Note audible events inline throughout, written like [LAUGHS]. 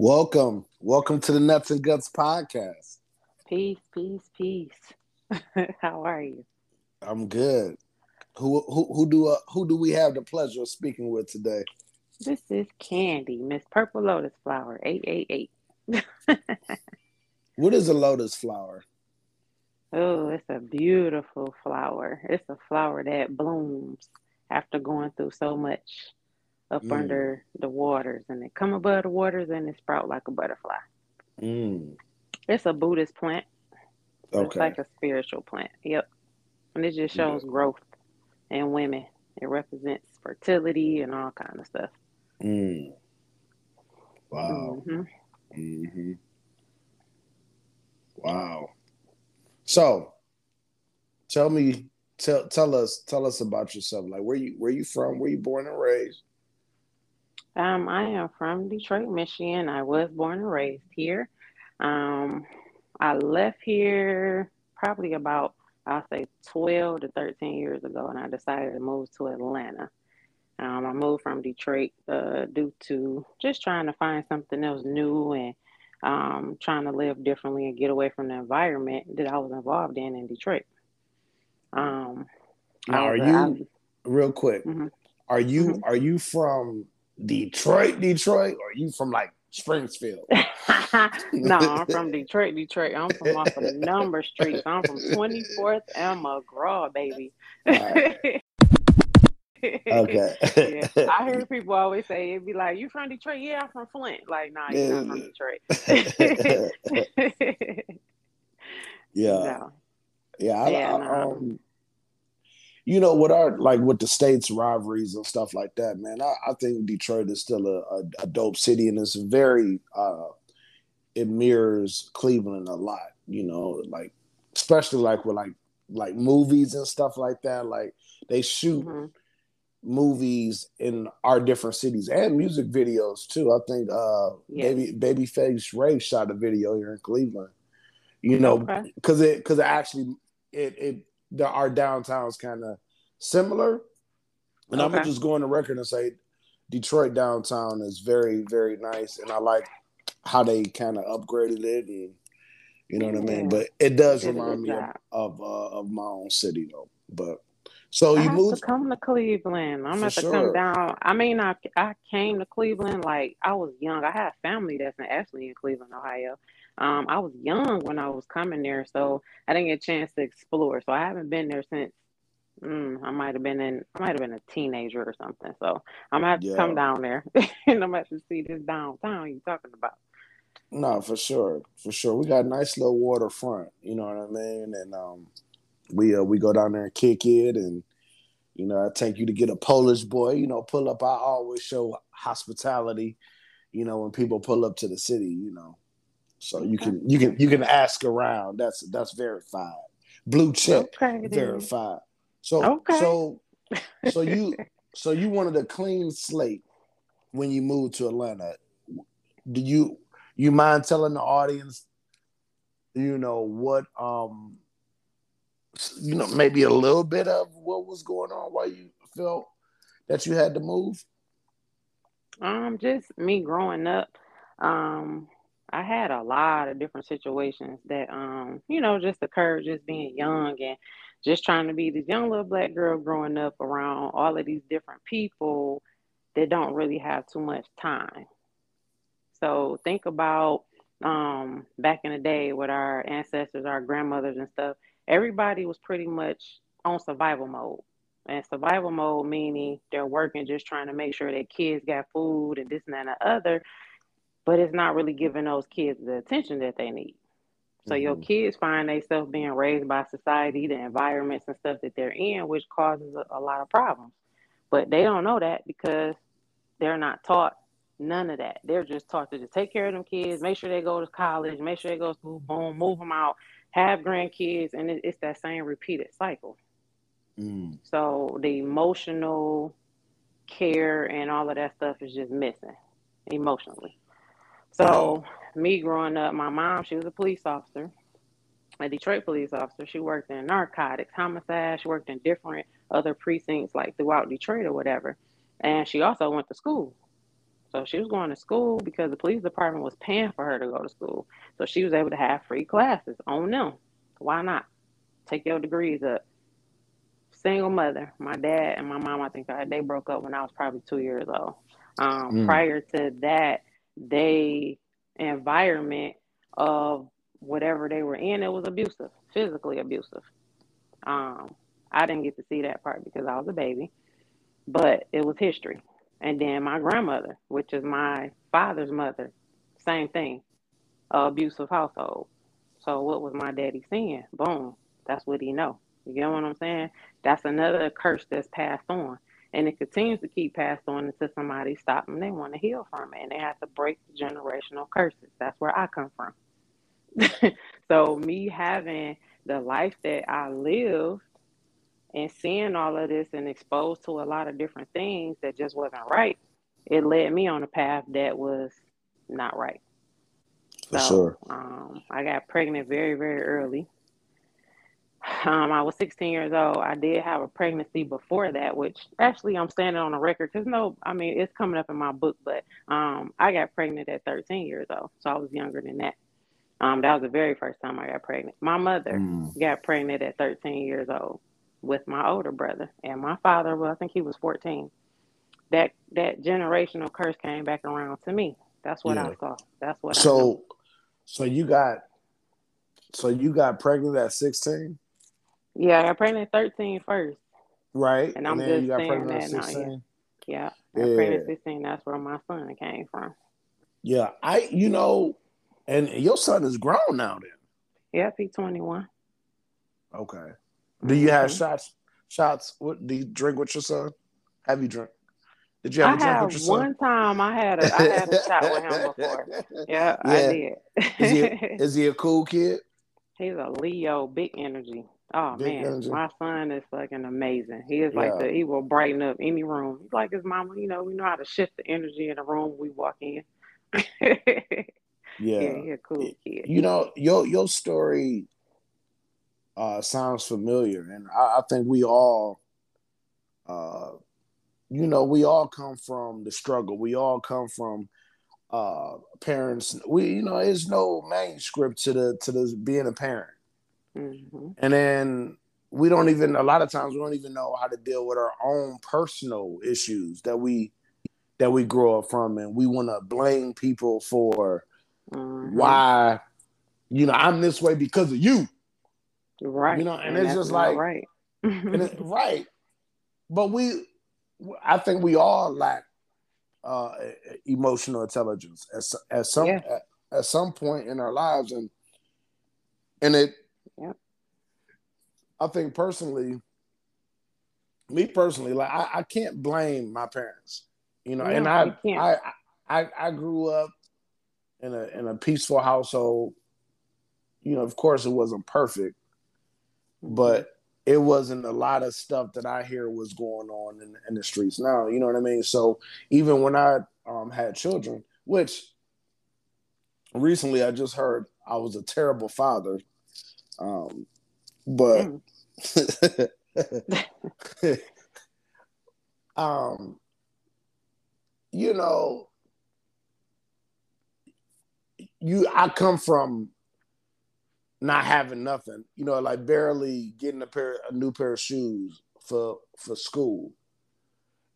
Welcome. Welcome to the Nuts and Guts podcast. Peace, peace, peace. [LAUGHS] How are you? I'm good. Who who who do uh, who do we have the pleasure of speaking with today? This is Candy, Miss Purple Lotus Flower, 888. What is a lotus flower? [LAUGHS] oh, it's a beautiful flower. It's a flower that blooms after going through so much up Mm. under the waters and it come above the waters and it sprout like a butterfly. Mm, It's a Buddhist plant. So It's like a spiritual plant. Yep. And it just shows growth in women. It represents fertility and all kind of stuff. Mm. Wow. hmm hmm Wow. So, tell me, tell tell us, tell us about yourself. Like, where you where you from? Where you born and raised? Um, I am from Detroit, Michigan. I was born and raised here. Um, I left here probably about, I'll say 12 to 13 years ago, and I decided to move to Atlanta. Um, I moved from Detroit uh, due to just trying to find something else new and um, trying to live differently and get away from the environment that I was involved in in Detroit. Um, Now, I are you real quick? Mhm. Are you Mhm. are you from Detroit, Detroit, or are you from like Springfield? [LAUGHS] no, I'm from Detroit, Detroit. I'm from off of the number streets. I'm from 24th and McGraw, baby. Okay. [LAUGHS] yeah. I hear people always say it'd be like, "You from Detroit? Yeah, I'm from Flint." Like, nah, you're not from Detroit. yeah. [LAUGHS] no. Yeah, I, Yeah, I, no. um, you know, with our like with the states rivalries and stuff like that, man. I, I think Detroit is still a, a, a dope city, and it's very uh, it mirrors Cleveland a lot. You know, like especially like with like like movies and stuff like that. Like they shoot Mhm. movies in our different cities and music videos too. I think uh, Yes. Baby Babyface Ray shot a video here in Cleveland. You know, Okay. because it because it actually it it the, our downtown's kind of similar, and I'm gonna just go on the record and say Detroit downtown is very very nice, and I like how they kind of upgraded it, and you know what I mean. But it does a remind me of job. of, uh, of my own city though. But so I you have moved. to come to Cleveland. I'm gonna sure. come down. I mean, I I came to Cleveland like I was young. I had family that's in actually in Cleveland, Ohio. Um, I was young when I was coming there, so I didn't get a chance to explore. So I haven't been there since. Mm, I might have been in. I might have been a teenager or something. So I'm gonna have to come down there, [LAUGHS] and I'm gonna have to see this downtown you talking about. No, for sure, for sure. We got a nice little waterfront, you know what I mean? And um, we uh, we go down there and kick it, and you know, I take you to get a Polish boy. You know, pull up. I always show hospitality. You know, when people pull up to the city, you know, so you can you can you can ask around. That's that's verified, blue check Okay, verified. So Okay. so [LAUGHS] so you so you wanted a clean slate when you moved to Atlanta. Do you you mind telling the audience, you know, what um you know, maybe a little bit of what was going on why you felt that you had to move? Um, just me growing up, um, I had a lot of different situations that um, you know, just occurred just being young and just trying to be this young little black girl growing up around all of these different people that don't really have too much time. So think about um back in the day with our ancestors, our grandmothers and stuff, everybody was pretty much on survival mode. And survival mode meaning they're working just trying to make sure their kids got food and this and that and the other, but it's not really giving those kids the attention that they need. So your Mhm. kids find themselves being raised by society, the environments and stuff that they're in, which causes a, a lot of problems. But they don't know that because they're not taught none of that. They're just taught to just take care of them kids, make sure they go to college, make sure they go to school, boom, move them out, have grandkids, and it, it's that same repeated cycle. Mm. So the emotional care and all of that stuff is just missing emotionally. So me growing up, my mom, she was a police officer, a Detroit police officer. She worked in narcotics, homicide. She worked in different other precincts like throughout Detroit or whatever. And she also went to school. So she was going to school because the police department was paying for her to go to school. So she was able to have free classes on them. Why not? Take your degrees up. Single mother. My dad and my mom, I think they broke up when I was probably two years old. Um, mm. Prior to that, they environment of whatever they were in, it was abusive, physically abusive. Um, I didn't get to see that part because I was a baby, but it was history. And then my grandmother, which is my father's mother, same thing, abusive household. So what was my daddy seeing? Boom, that's what he know. You get what I'm saying? That's another curse that's passed on. And it continues to keep passed on until somebody stops and they want to heal from it. And they have to break the generational curses. That's where I come from. [LAUGHS] so me having the life that I lived and seeing all of this and exposed to a lot of different things that just wasn't right, it led me on a path that was not right. For so, sure. Um, I got pregnant very, very early. Um, I was 16 years old. I did have a pregnancy before that, which actually I'm standing on a record because no, I mean it's coming up in my book, but um, I got pregnant at 13 years old, so I was younger than that. Um, that was the very first time I got pregnant. My mother mm. got pregnant at 13 years old with my older brother, and my father, well, I think he was 14. That that generational curse came back around to me. That's what yeah. I saw. That's what. So, so you got, so you got pregnant at 16. Yeah, I got pregnant at 13 first. Right, and I'm and just saying that now. Yeah, yeah. I got pregnant 16. That's where my son came from. Yeah, I, you know, and your son is grown now then. Yep, he's 21. Okay. Do you have mm-hmm. shots? Shots? What do you drink with your son? Have you drink? Did you have I a drink with your son? One time I had a I had a shot with him before. Yeah, [LAUGHS] yeah. I did. is, he, [LAUGHS] is he a cool kid? He's a Leo, big energy. Oh man, energy. my son is fucking amazing. He is like yeah. the he will brighten up any room. He's like his mama. You know, we know how to shift the energy in a room we walk in. [LAUGHS] Yeah, yeah, he a cool kid. You know, your your story uh, sounds familiar, and I, I think we all, uh, you know, we all come from the struggle. We all come from uh, parents. We, you know, there's no manuscript to the to the being a parent, mm-hmm. and then we don't even. A lot of times, we don't even know how to deal with our own personal issues that we that we grow up from, and we want to blame people for mm-hmm. why, you know, I'm this way because of you. Right. You know, and, and it's just like right. it, [LAUGHS] right. But we I think we all lack uh emotional intelligence at, at some yeah. at, at, some point in our lives and and it. I think personally me personally like I, I can't blame my parents you know and I, I I I grew up in a in a peaceful household. You know, of course, it wasn't perfect, mm-hmm. but it wasn't a lot of stuff that I hear was going on in, in the streets now. You know what I mean? So even when I um, had children, which recently I just heard I was a terrible father, um, but mm. [LAUGHS] um, you know, you I come from not having nothing, you know, like barely getting a pair a new pair of shoes for for school.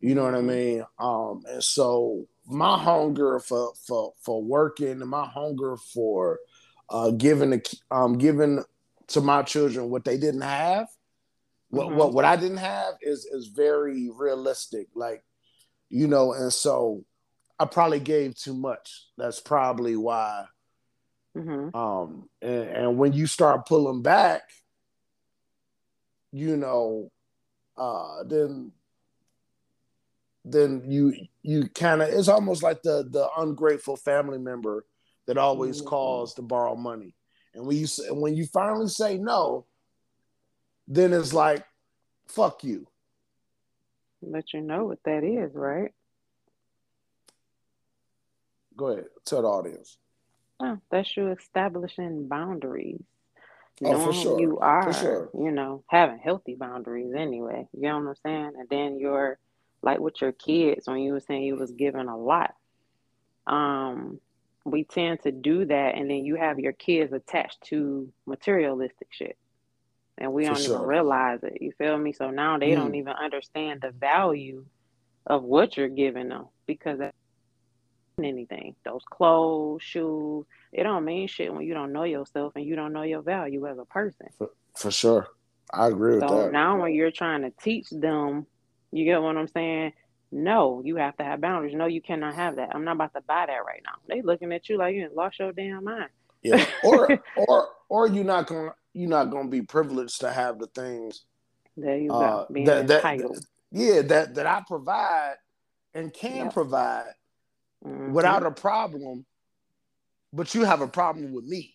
You know what I mm-hmm. mean? Um, and so my hunger for for for working and my hunger for uh, giving um giving to my children what they didn't have, what mm-hmm. what what I didn't have is is very realistic. Like, you know, and so I probably gave too much. That's probably why. Mm-hmm. Um, and, and when you start pulling back, you know, uh, then then you you kind of it's almost like the the ungrateful family member that always mm-hmm. calls to borrow money. And when you when you finally say no, then it's like, fuck you. Let you know what that is, right? Go ahead, tell the audience. Oh, that's you establishing boundaries. Oh, for sure. you are, sure. you know, having healthy boundaries anyway. You know what I'm saying? And then you're like with your kids when you were saying you was given a lot. um, we tend to do that, and then you have your kids attached to materialistic shit, and we For don't sure. even realize it. You feel me? So now they mm. don't even understand the value of what you're giving them because anything. Those clothes, shoes, it don't mean shit when you don't know yourself and you don't know your value as a person. For, for sure. I agree with so that. now when you're trying to teach them, you get what I'm saying? No, you have to have boundaries. No, you cannot have that. I'm not about to buy that right now. They looking at you like you lost your damn mind. Yeah. Or [LAUGHS] or or you're not gonna you're not gonna be privileged to have the things there you uh, go. Being that, entitled. That, yeah, that that I provide and can yep. provide mm-hmm. without a problem, but you have a problem with me.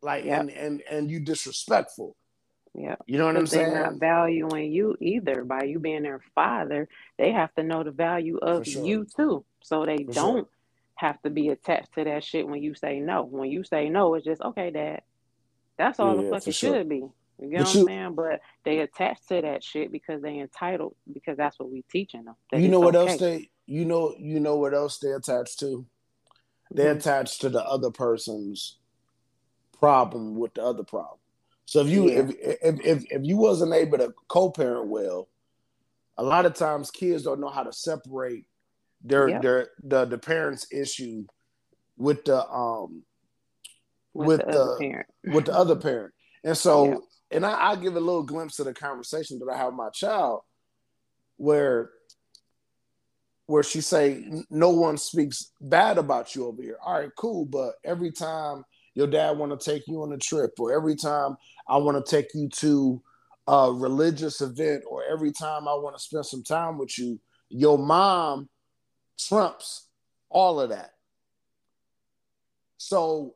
Like yep. and and and you disrespectful. Yeah. You know what I'm saying? They're not valuing you either by you being their father. They have to know the value of sure. you too. So they For don't sure. have to be attached to that shit when you say no. When you say no, it's just okay, dad. That's all yeah, the fuck it sure. should be. You know what I'm saying? But they attach to that shit because they entitled because that's what we teaching them. You know what okay. else they you know you know what else they attach to? They mm-hmm. attach to the other person's problem with the other problem. So if you yeah. if, if if if you wasn't able to co-parent well, a lot of times kids don't know how to separate their yep. their the the parents' issue with the um with, with the, the with the other parent. And so yep. and I, I give a little glimpse of the conversation that I have with my child where where she say no one speaks bad about you over here. All right, cool, but every time your dad want to take you on a trip or every time I want to take you to a religious event or every time I want to spend some time with you, your mom trumps all of that. So,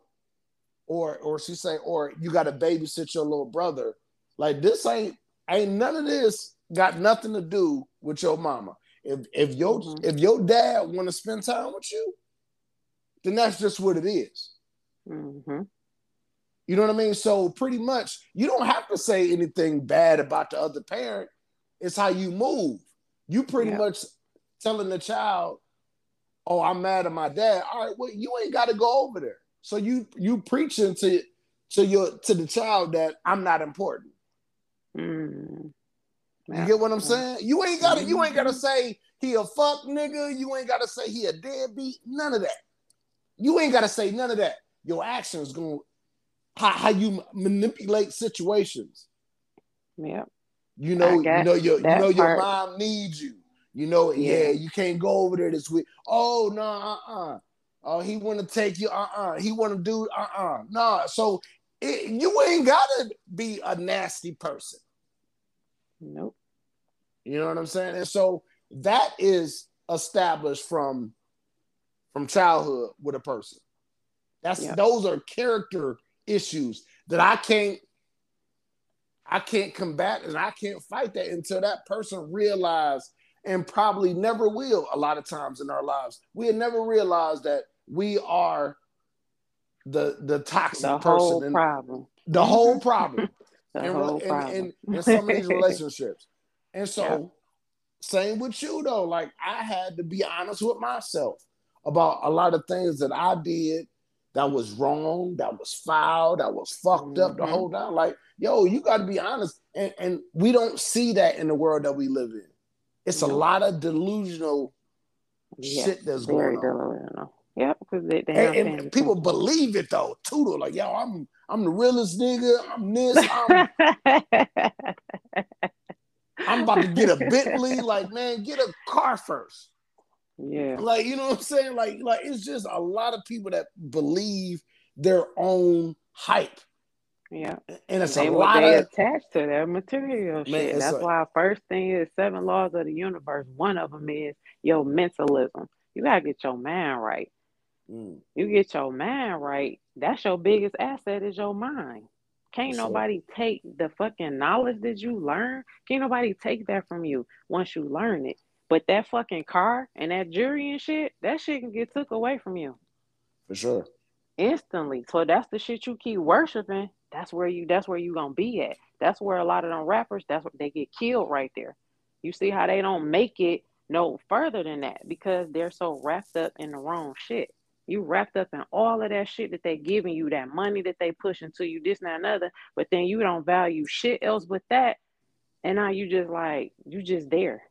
or or she say, or you got to babysit your little brother. Like this ain't ain't none of this got nothing to do with your mama. If if your mm-hmm. if your dad want to spend time with you, then that's just what it is. Mm-hmm. You know what I mean? So pretty much, you don't have to say anything bad about the other parent. It's how you move. You pretty yeah. much telling the child, "Oh, I'm mad at my dad." All right, well, you ain't got to go over there. So you you preaching to to your to the child that I'm not important. Mm. You get what I'm saying? You ain't gotta you ain't gotta say he a fuck nigga. You ain't gotta say he a deadbeat. None of that. You ain't gotta say none of that. Your actions gonna how, how you manipulate situations. Yeah. You know, you know your you know your mom needs you. You know, yeah. yeah, you can't go over there this week. Oh no, uh-uh. Oh, he want to take you, uh-uh. He want to do, uh-uh. No, nah. so it, you ain't gotta be a nasty person. Nope. You know what I'm saying? And so that is established from from childhood with a person. That's yep. those are character issues that I can't I can't combat and I can't fight that until that person realize and probably never will a lot of times in our lives. We'll never realize that we are the the toxic the person whole and problem. The whole problem. [LAUGHS] the in, whole in, problem. In, in, in, some of these relationships. And so yeah. same with you though. Like I had to be honest with myself about a lot of things that I did that was wrong, that was foul, that was fucked mm-hmm. up the mm-hmm. whole time. Like, yo, you got to be honest. And, and we don't see that in the world that we live in. It's a lot of delusional yeah, shit that's going on. Delusional. Yep, because they, they and, and people believe it though. Too like, yo, I'm I'm the realest nigga. I'm this. I'm, [LAUGHS] I'm about to get a Bentley. [LAUGHS] Like, man, get a car first. Yeah. Like, you know what I'm saying? Like, like it's just a lot of people that believe their own hype. Yeah. And it's they, a lot they of, attached to that material man, shit. That's like, why first thing is seven laws of the universe. One of them is your mentalism. You gotta get your mind right. Mm. You get your mind right. That's your biggest asset is your mind. Can't nobody take the fucking knowledge that you learn. Can't nobody take that from you once you learn it. But that fucking car and that jury and shit, that shit can get took away from you. For sure. Instantly. So that's the shit you keep worshiping. That's where you that's where you gonna be at. That's where a lot of them rappers, that's what they get killed right there. You see how they don't make it no further than that because they're so wrapped up in the wrong shit. You wrapped up in all of that shit that they giving you, that money that they pushing to you, this and that, another. But then you don't value shit else but that. And now you just like, you just there.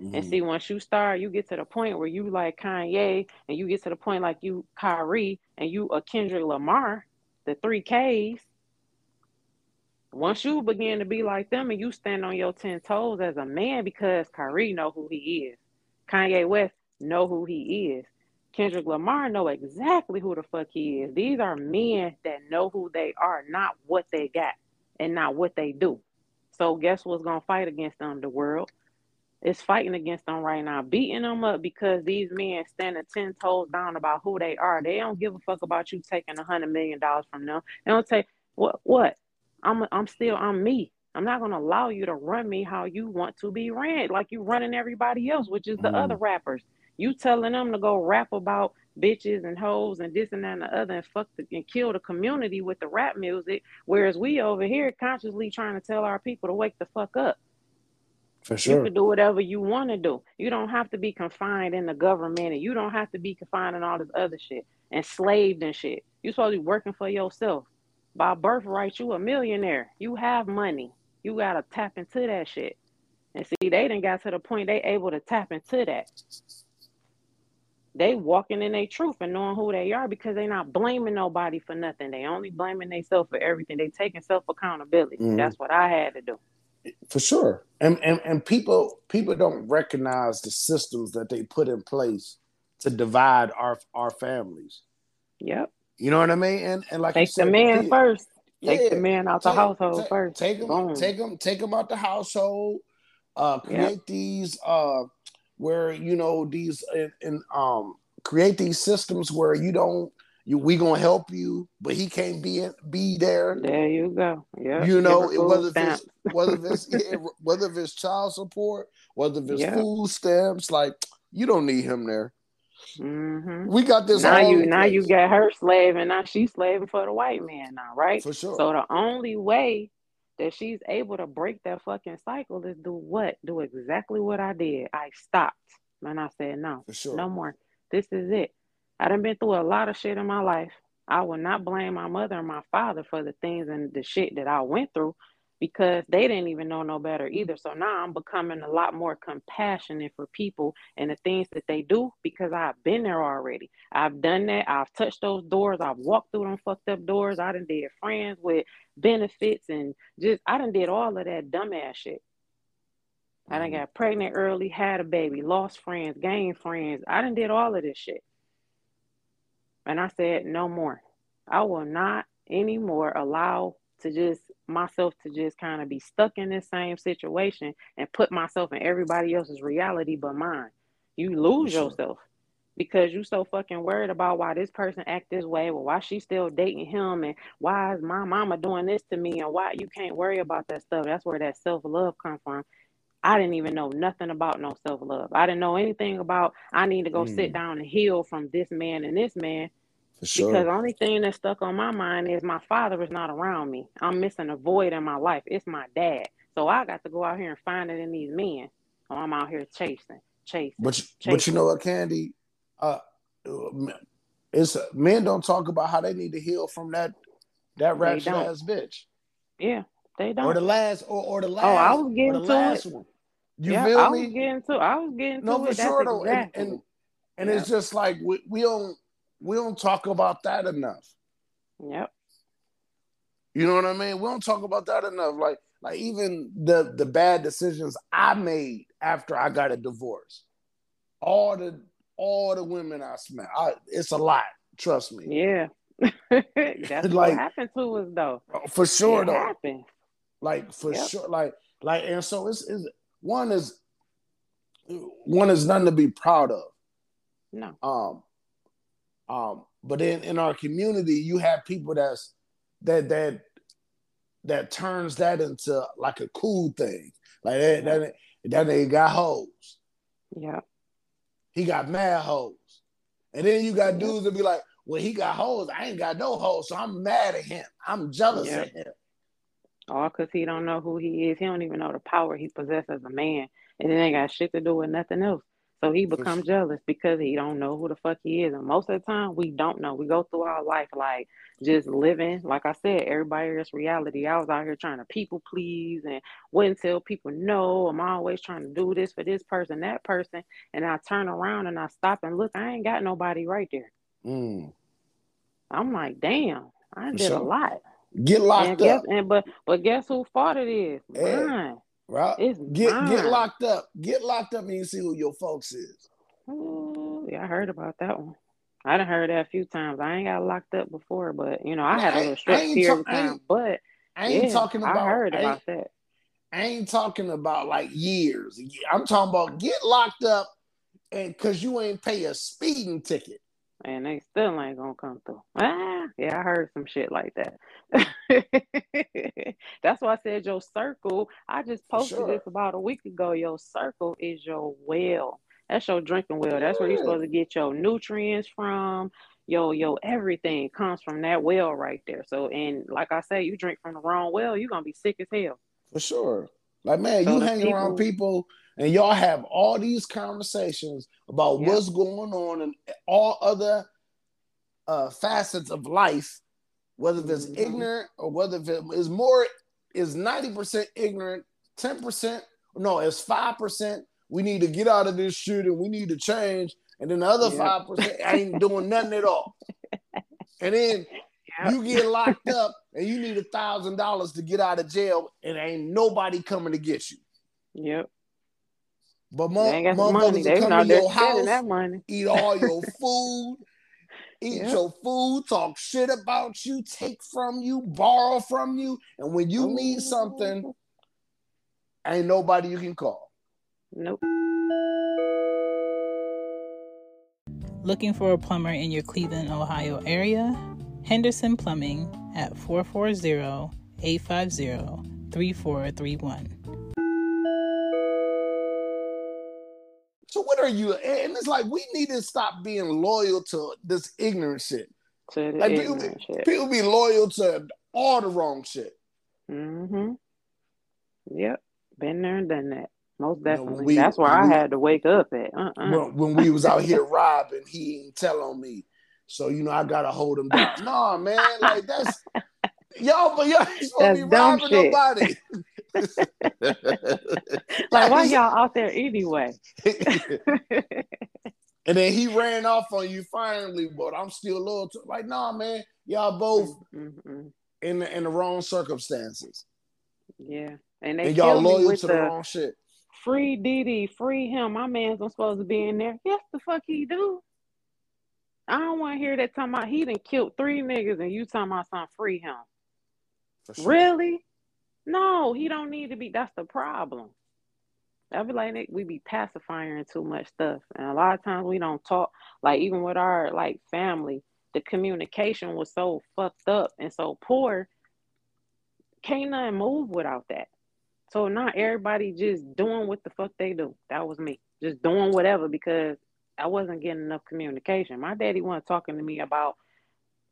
Mm-hmm. And see, once you start, you get to the point where you like Kanye, and you get to the point like you Kyrie, and you a Kendrick Lamar, the three Ks. Once you begin to be like them, and you stand on your ten toes as a man, because Kyrie know who he is, Kanye West know who he is, Kendrick Lamar know exactly who the fuck he is. These are men that know who they are, not what they got, and not what they do. So guess what's gonna fight against them? The world is fighting against them right now, beating them up because these men standing ten toes down about who they are. They don't give a fuck about you taking a hundred million dollars from them. They don't take what what. I'm I'm still I'm me. I'm not gonna allow you to run me how you want to be ran, like you running everybody else, which is the mm. other rappers. You telling them to go rap about bitches and hoes and this and that and the other and fuck the, and kill the community with the rap music, whereas we over here consciously trying to tell our people to wake the fuck up. For sure. You can do whatever you want to do. You don't have to be confined in the government and you don't have to be confined in all this other shit, enslaved and shit. You're supposed to be working for yourself. By birthright, you a millionaire. You have money. You gotta tap into that shit. And see, they didn't got to the point they able to tap into that. They walking in their truth and knowing who they are because they not blaming nobody for nothing. They only blaming themselves for everything. They taking self accountability. Mm-hmm. That's what I had to do for sure. And, and and people people don't recognize the systems that they put in place to divide our our families. Yep. You know what i mean? And and like take said, the man first. Take yeah, the man out take, the household take, first. take him, Boom. take them take them out the household uh create yep. these uh where you know these and um create these systems where you don't you, we gonna help you, but he can't be be there. There you go. Yeah. You know whether it's [LAUGHS] whether it's whether it's child support, whether if it's yeah. food stamps, like you don't need him there. Mm-hmm. We got this. Now you now you got her slave, and now she's slaving for the white man now, right? For sure. So the only way that she's able to break that fucking cycle is do what? Do exactly what I did. I stopped, and I said no, sure. no more. This is it. I done been through a lot of shit in my life. I will not blame my mother and my father for the things and the shit that I went through because they didn't even know no better either. So now I'm becoming a lot more compassionate for people and the things that they do because I've been there already. I've done that. I've touched those doors. I've walked through them fucked up doors. I done did friends with benefits and just I done did all of that dumbass shit. I done mm-hmm. got pregnant early, had a baby, lost friends, gained friends. I done did all of this shit. And I said, no more. I will not anymore allow to just myself to just kind of be stuck in this same situation and put myself in everybody else's reality but mine. You lose sure. yourself because you so fucking worried about why this person act this way or why she's still dating him and why is my mama doing this to me and why you can't worry about that stuff. That's where that self-love come from. I didn't even know nothing about no self love. I didn't know anything about I need to go mm. sit down and heal from this man and this man. Sure. Because the only thing that stuck on my mind is my father is not around me. I'm missing a void in my life. It's my dad. So I got to go out here and find it in these men. So I'm out here chasing, chasing. But chasing. but you know what, Candy? Uh, it's men don't talk about how they need to heal from that that ratchet ass bitch. Yeah, they don't. Or the last, or, or the last. Oh, I was getting to it. One. You yeah, feel I me? was getting to. I was getting to. no, for it. sure though, exactly. and and, and yeah. it's just like we, we don't we don't talk about that enough. Yep. You know what I mean? We don't talk about that enough. Like like even the the bad decisions I made after I got a divorce. All the all the women I met, I, it's a lot. Trust me. Yeah. [LAUGHS] That's like, what happened to us though. For sure it though. Happened. Like for yep. sure. Like like, and so it's, it's one is one is nothing to be proud of. No. Um, um, but in in our community, you have people that's that that that turns that into like a cool thing. Like that that, that nigga got hoes. Yeah. He got mad hoes. And then you got dudes that be like, well, he got hoes. I ain't got no hoes, so I'm mad at him. I'm jealous of him. All because he don't know who he is. He don't even know the power he possesses as a man. And it ain't got shit to do with nothing else. So he become jealous because he don't know who the fuck he is. And most of the time we don't know. We go through our life like just living. Like I said, everybody is reality. I was out here trying to people please and wouldn't tell people no. I'm always trying to do this for this person, that person. And I turn around and I stop and look, I ain't got nobody right there. Mm. I'm like, damn, I did a lot. Get locked and guess, up. And but but guess who fault it is? Mine. Right. It's get mine. get locked up. Get locked up and you see who your folks is. Ooh, yeah, I heard about that one. I done heard that a few times. I ain't got locked up before, but you know, I had a little short period of time. But I ain't yeah, talking about. I heard about I that. I ain't talking about like years. I'm talking about get locked up, and because you ain't pay a speeding ticket. And they still ain't gonna come through. Ah, yeah, I heard some shit like that. [LAUGHS] That's why I said your circle. I just posted sure. this about a week ago. Your circle is your well. That's your drinking well. That's where you're supposed to get your nutrients from. Yo, yo, everything comes from that well right there. So, and like I say, you drink from the wrong well, you're gonna be sick as hell. For sure. Like man, so you hang people, around people and y'all have all these conversations about yep. what's going on and all other uh, facets of life, whether it's mm-hmm. ignorant or whether it is more is 90% ignorant, 10%, no, it's 5%. We need to get out of this shit and we need to change. And then the other five yep. percent ain't doing nothing at all. And then yep. you get locked up and you need a thousand dollars to get out of jail, and ain't nobody coming to get you. Yep. But mo- motherfuckers will come to your house, eat all your [LAUGHS] food, eat yep. your food, talk shit about you, take from you, borrow from you, and when you Ooh. need something, oh. ain't nobody you can call. Nope. Looking for a plumber in your Cleveland, Ohio area? Henderson Plumbing at 440 850 3431. So what are you? And it's like we need to stop being loyal to this ignorant shit. like people, shit. people be loyal to all the wrong shit. Mm-hmm. Yep. Been there and done that. Most definitely. You know, we, That's where I had to wake up at. Uh-uh. When, when, we was out here [LAUGHS] robbing, he ain't tell on me. So you know I gotta hold him down. nah, man, like that's y'all, but y'all ain't supposed to be robbing shit. nobody. [LAUGHS] [LAUGHS] like why y'all out there anyway? [LAUGHS] and then he ran off on you finally, but I'm still loyal to like, nah, man, y'all both mm-hmm. in the in the wrong circumstances. Yeah. And they and y'all loyal to the, the wrong shit. Free Diddy, free him. My man's not supposed to be in there. Yes, the fuck he do. I don't want to hear that talking about he done killed three niggas and you talking about something free him. Sure. Really? No, he don't need to be. That's the problem. I be like we be pacifying too much stuff, and a lot of times we don't talk. Like even with our like family, the communication was so fucked up and so poor. Can't nothing move without that. So not everybody just doing what the fuck they do. That was me. Just doing whatever because I wasn't getting enough communication. My daddy wasn't talking to me about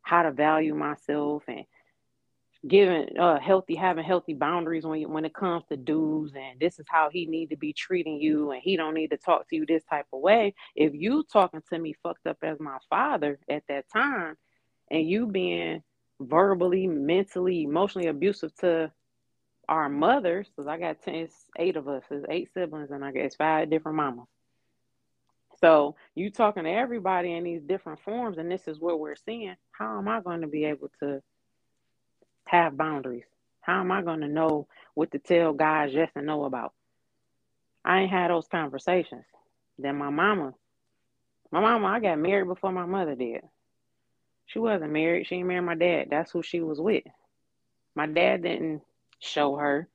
how to value myself and giving uh healthy having healthy boundaries when you, when it comes to dudes and this is how he need to be treating you and he don't need to talk to you this type of way if you talking to me fucked up as my father at that time and you being verbally mentally emotionally abusive to our mothers, because I got 10, it's eight of us, it's eight siblings, and I guess five different mamas. So you talking to everybody in these different forms, and this is what we're seeing. How am I going to be able to have boundaries? How am I going to know what to tell guys yes and no about? I ain't had those conversations. Then my mama, my mama, I got married before my mother did. She wasn't married. She ain't married my dad. That's who she was with. My dad didn't show her.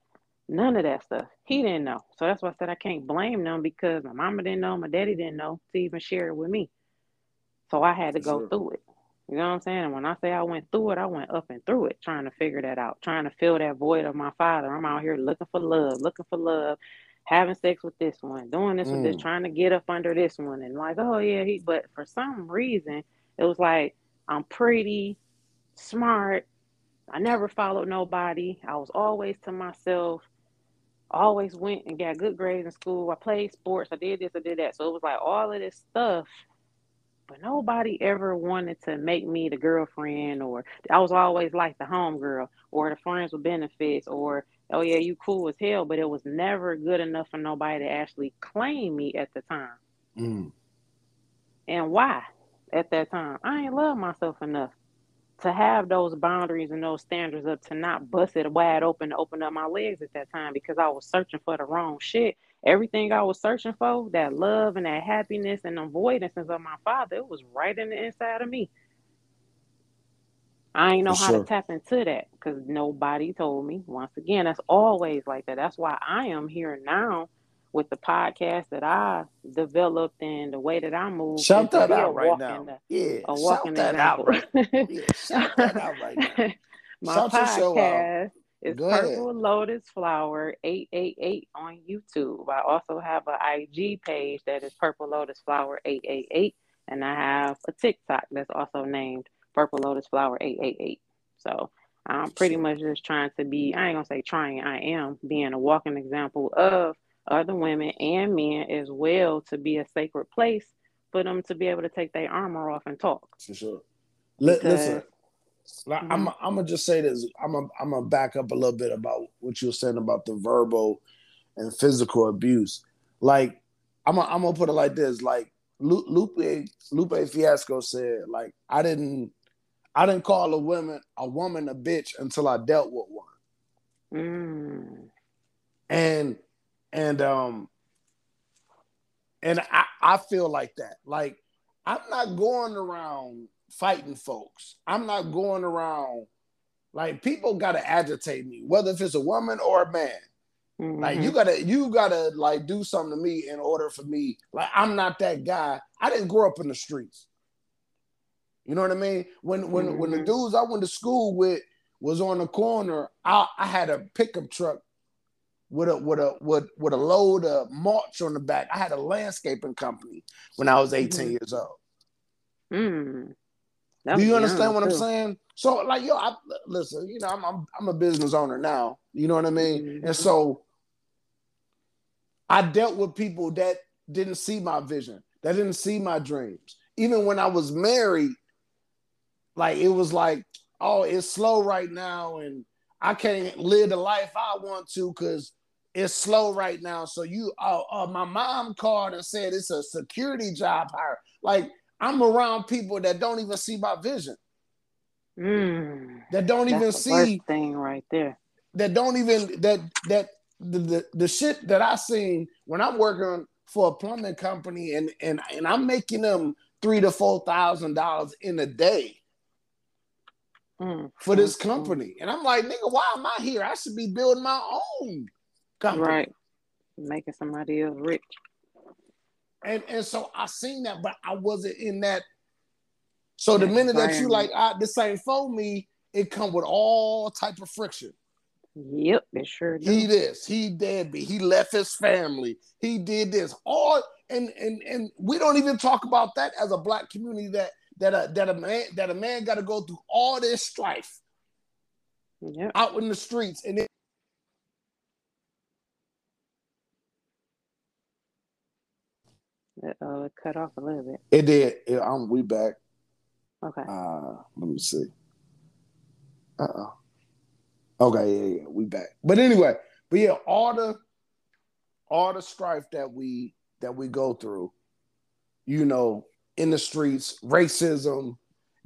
None of that stuff. He didn't know. So that's why I said I can't blame them because my mama didn't know, my daddy didn't know to even share it with me. So I had to go sure. through it. You know what I'm saying? And when I say I went through it, I went up and through it, trying to figure that out, trying to fill that void of my father. I'm out here looking for love, looking for love, having sex with this one, doing this mm. with this, mm. trying to get up under this one, and like, oh yeah, he. But for some reason, it was like I'm pretty, smart, I never followed nobody. I was always to myself. always went and got good grades in school. I played sports. I did this. I did that. So it was like all of this stuff. But nobody ever wanted to make me the girlfriend, or I was always like the home girl, or the friends with benefits, or oh yeah, you cool as hell. But it was never good enough for nobody to actually claim me at the time. Mm. And why? At that time, I ain't love myself enough to have those boundaries and those standards up to not bust it wide open to open up my legs at that time because I was searching for the wrong shit. Everything I was searching for, that love and that happiness and avoidance of my father, it was right in the inside of me. I ain't know for how sure. to tap into that because nobody told me. Once again, that's always like that. That's why I am here now with the podcast that I developed and the way that I move. Shout that out right now. The, yeah, walking shout that example. out. Right. [LAUGHS] yeah, shout that out right now. [LAUGHS] My shout podcast is Go Purple. Lotus Flower 888 on YouTube. I also have an IG page that is Purple Lotus Flower 888. And I have a TikTok that's also named Purple Lotus Flower 888. So I'm pretty much just trying to be, I ain't gonna say trying, I am being a walking example of other women and men as well to be a sacred place for them to be able to take their armor off and talk. For sure. Because, listen, mm-hmm. I'm I'm gonna just say this. I'm a, I'm gonna back up a little bit about what you were saying about the verbal and physical abuse. Like I'm a, I'm gonna put it like this. Like Lupe Lupe Fiasco said, like I didn't I didn't call a woman a woman a bitch until I dealt with one. Mm. And and um and I, I feel like that. Like I'm not going around fighting folks. I'm not going around like people gotta agitate me, whether if it's a woman or a man. Mm-hmm. Like you gotta you gotta like do something to me in order for me. Like I'm not that guy. I didn't grow up in the streets. You know what I mean? When when mm-hmm. when the mm-hmm. dudes I went to school with was on the corner, I, I had a pickup truck with a with a with with a load of mulch on the back. I had a landscaping company when I was 18 mm-hmm. years old. Mm. Do you understand what too. I'm saying? So like yo, I, listen, you know, I'm, I'm, I'm a business owner now. You know what I mean? Mm-hmm. And so I dealt with people that didn't see my vision, that didn't see my dreams. Even when I was married, like it was like, oh, it's slow right now, and I can't live the life I want to because it's slow right now. So you, uh, uh, my mom called and said it's a security job hire. Like I'm around people that don't even see my vision. Mm, that don't even see thing right there. That don't even that that the, the the shit that I seen when I'm working for a plumbing company and and and I'm making them three to four thousand dollars in a day mm, for this mm, mm. company. And I'm like, nigga, why am I here? I should be building my own company. Right. Making somebody else rich. And and so I seen that, but I wasn't in that. So the minute that you like, I, this ain't for me, it come with all type of friction. Yep, it sure does. He this, he deadbeat, he left his family, he did this, all and and and we don't even talk about that as a black community that that a that a man that a man got to go through all this strife yep. out in the streets and then It uh, cut off a little bit. It did. It, um, we back. Okay. Uh, let me see. Uh oh. Okay, yeah, yeah, we back. But anyway, but yeah, all the all the strife that we that we go through, you know, in the streets, racism,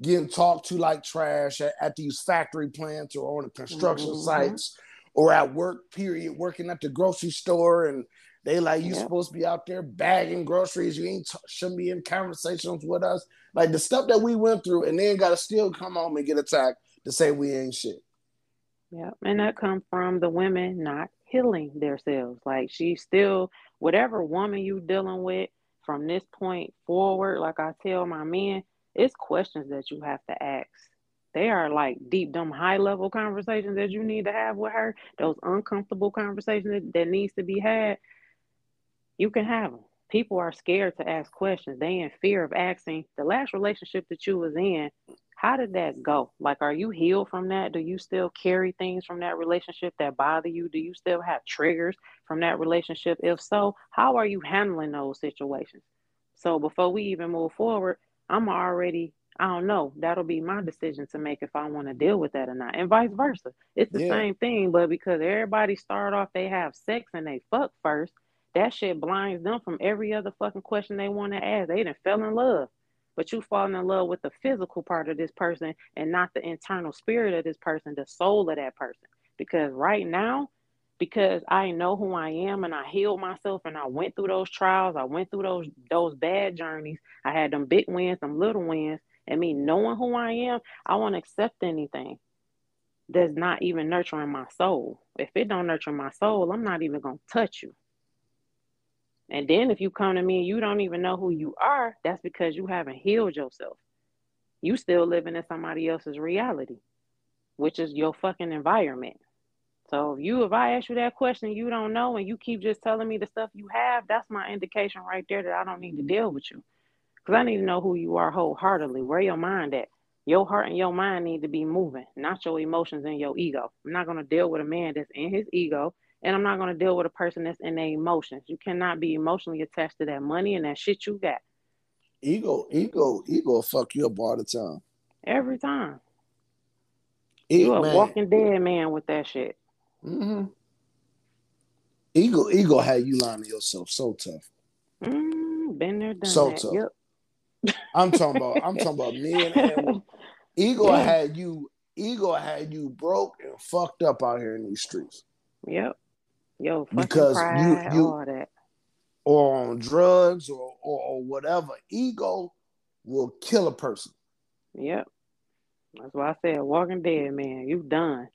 getting talked to like trash at, at these factory plants or on the construction mm-hmm. sites or at work, period, working at the grocery store and they like you supposed to be out there bagging groceries. You ain't t- shouldn't be in conversations with us. Like the stuff that we went through, and then got to still come home and get attacked to say we ain't shit. Yeah, and that come from the women not healing themselves. Like she still, whatever woman you dealing with from this point forward, like I tell my men, it's questions that you have to ask. They are like deep, dumb, high level conversations that you need to have with her. Those uncomfortable conversations that, that needs to be had you can have them. People are scared to ask questions. They in fear of asking the last relationship that you was in. how did that go? Like, are you healed from that? Do you still carry things from that relationship that bother you? Do you still have triggers from that relationship? If so, how are you handling those situations? So before we even move forward, I'm already, I don't know, that'll be my decision to make if I want to deal with that or not, and vice versa. It's the yeah. same thing, but because everybody start off, they have sex and they fuck first, that shit blinds them from every other fucking question they want to ask. They didn't fell in love but you falling in love with the physical part of this person and not the internal spirit of this person, the soul of that person. Because right now, because I know who I am and I healed myself and I went through those trials, I went through those those bad journeys. I had them big wins, them little wins, and me knowing who I am, I won't accept anything that's not even nurturing my soul. If it don't nurture my soul, I'm not even gonna touch you. And then if you come to me and you don't even know who you are, that's because you haven't healed yourself. You still living in somebody else's reality, which is your fucking environment. So if you if I ask you that question you don't know and you keep just telling me the stuff you have, that's my indication right there that I don't need to mm-hmm. deal with you. Because I need to know who you are wholeheartedly. Where your mind at? Your heart and your mind need to be moving, not your emotions and your ego. I'm not gonna deal with a man that's in his ego and I'm not going to deal with a person that's in their emotions. You cannot be emotionally attached to that money and that shit you got. Ego, ego, ego fuck you up all the time. Every time. you a man. walking dead man with that shit. Mm-hmm. Ego, ego had you lying to yourself so tough. Mm, been there, done so that. tough. Yep. I'm talking about. I'm talking about [LAUGHS] me and. Ego yeah. had you. Ego had you broke and fucked up out here in these streets. Yep. Yo, because you you or on drugs or, or or whatever, ego will kill a person. Yep. That's why I said walking dead, man. You done.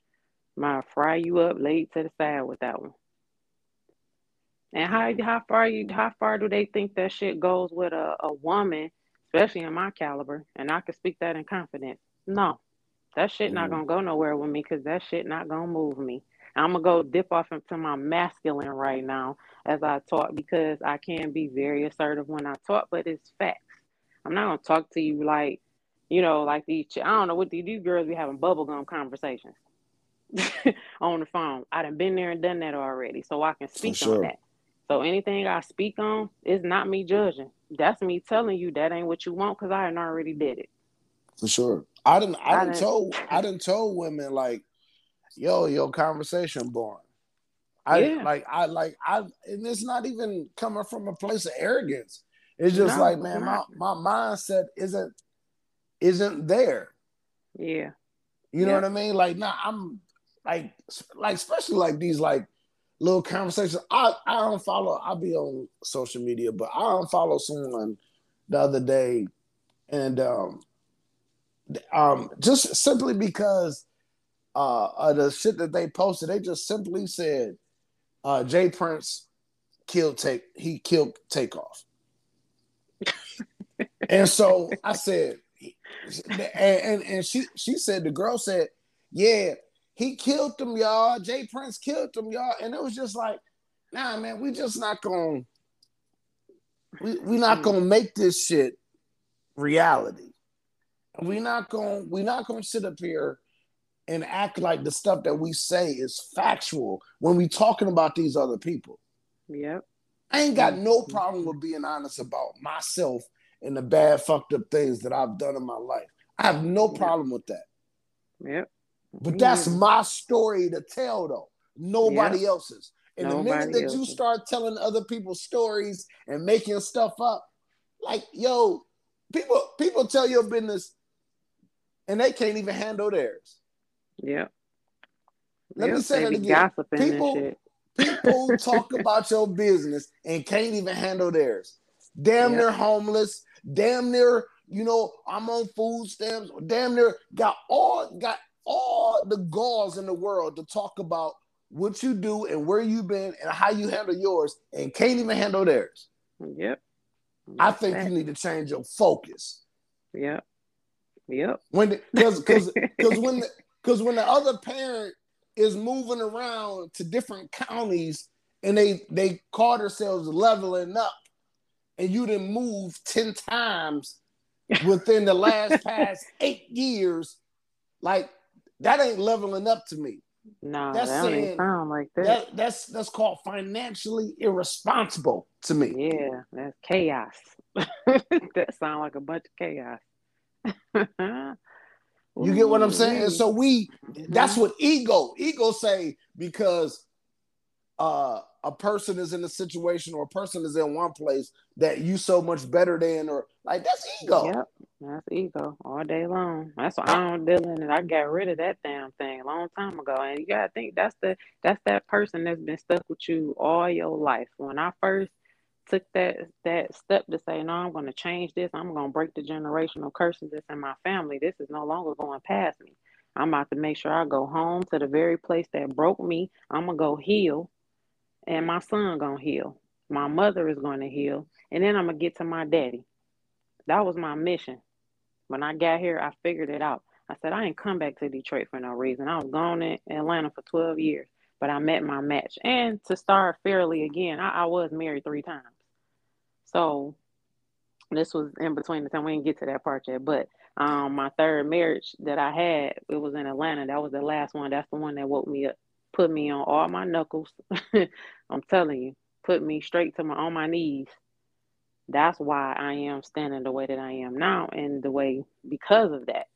Might fry you up, late to the side with that one. And how how far you how far do they think that shit goes with a, a woman, especially in my caliber? And I can speak that in confidence. No, that shit mm. not gonna go nowhere with me because that shit not gonna move me. I'm gonna go dip off into my masculine right now as I talk because I can be very assertive when I talk, but it's facts. I'm not gonna talk to you like, you know, like these. I don't know what these, these girls be having bubblegum conversations [LAUGHS] on the phone. I done been there and done that already, so I can speak sure. on that. So anything I speak on is not me judging. That's me telling you that ain't what you want because I already did it. For sure. I didn't. I, I didn't told. I didn't told women like yo, your conversation boring. I yeah. like I like I and it's not even coming from a place of arrogance. It's just no, like, man, my, my mindset isn't isn't there. Yeah. You know yeah. what I mean? Like, nah, I'm like like especially like these like little conversations. I I don't follow, I'll be on social media, but I don't follow someone the other day and um um just simply because uh, uh, the shit that they posted, they just simply said uh, J. Prince killed take he killed Takeoff. [LAUGHS] and so I said, and, and, and she she said the girl said, yeah, he killed them, y'all. J. Prince killed them, y'all. And it was just like, nah, man, we just not gonna we we not gonna make this shit reality. We not gonna we not gonna sit up here and act like the stuff that we say is factual when we talking about these other people. Yep. I ain't got no mm-hmm. problem with being honest about myself and the bad fucked up things that I've done in my life. I have no problem with that. Yep. But that's my story to tell though. Nobody yep. else's. And Nobody the minute that else's. you start telling other people's stories and making stuff up, like yo, people people tell your business and they can't even handle theirs. Yeah. Let yep, me say that again. People, people [LAUGHS] talk about your business and can't even handle theirs. Damn yep. near homeless. Damn near, you know, I'm on food stamps. Damn near got all got all the galls in the world to talk about what you do and where you've been and how you handle yours and can't even handle theirs. Yep. I think that. you need to change your focus. Yep. Yep. When because because because when the, because when the other parent is moving around to different counties and they they call themselves leveling up, and you didn't move 10 times within the last [LAUGHS] past eight years, like that ain't leveling up to me. No, that's that saying, ain't sound like that. that. That's that's called financially irresponsible to me. Yeah, that's chaos. [LAUGHS] that sound like a bunch of chaos. [LAUGHS] you get what I'm saying? And so we that's mm-hmm. what ego ego say because uh a person is in a situation or a person is in one place that you so much better than or like that's ego. Yep, that's ego all day long. That's what I don't deal in it. I got rid of that damn thing a long time ago. And you gotta think that's the that's that person that's been stuck with you all your life. When I first took that that step to say, no, I'm gonna change this, I'm gonna break the generational curses that's in my family. This is no longer going past me. I'm about to make sure I go home to the very place that broke me. I'm gonna go heal and my son gonna heal. My mother is gonna heal, and then I'm gonna get to my daddy. That was my mission. When I got here, I figured it out. I said I ain't come back to Detroit for no reason. I was gone in Atlanta for 12 years, but I met my match. And to start fairly again, I, I was married three times. So this was in between the time we didn't get to that part yet. But um, my third marriage that I had, it was in Atlanta. That was the last one. That's the one that woke me up put me on all my knuckles. [LAUGHS] I'm telling you, put me straight to my on my knees. That's why I am standing the way that I am now, and the way because of that,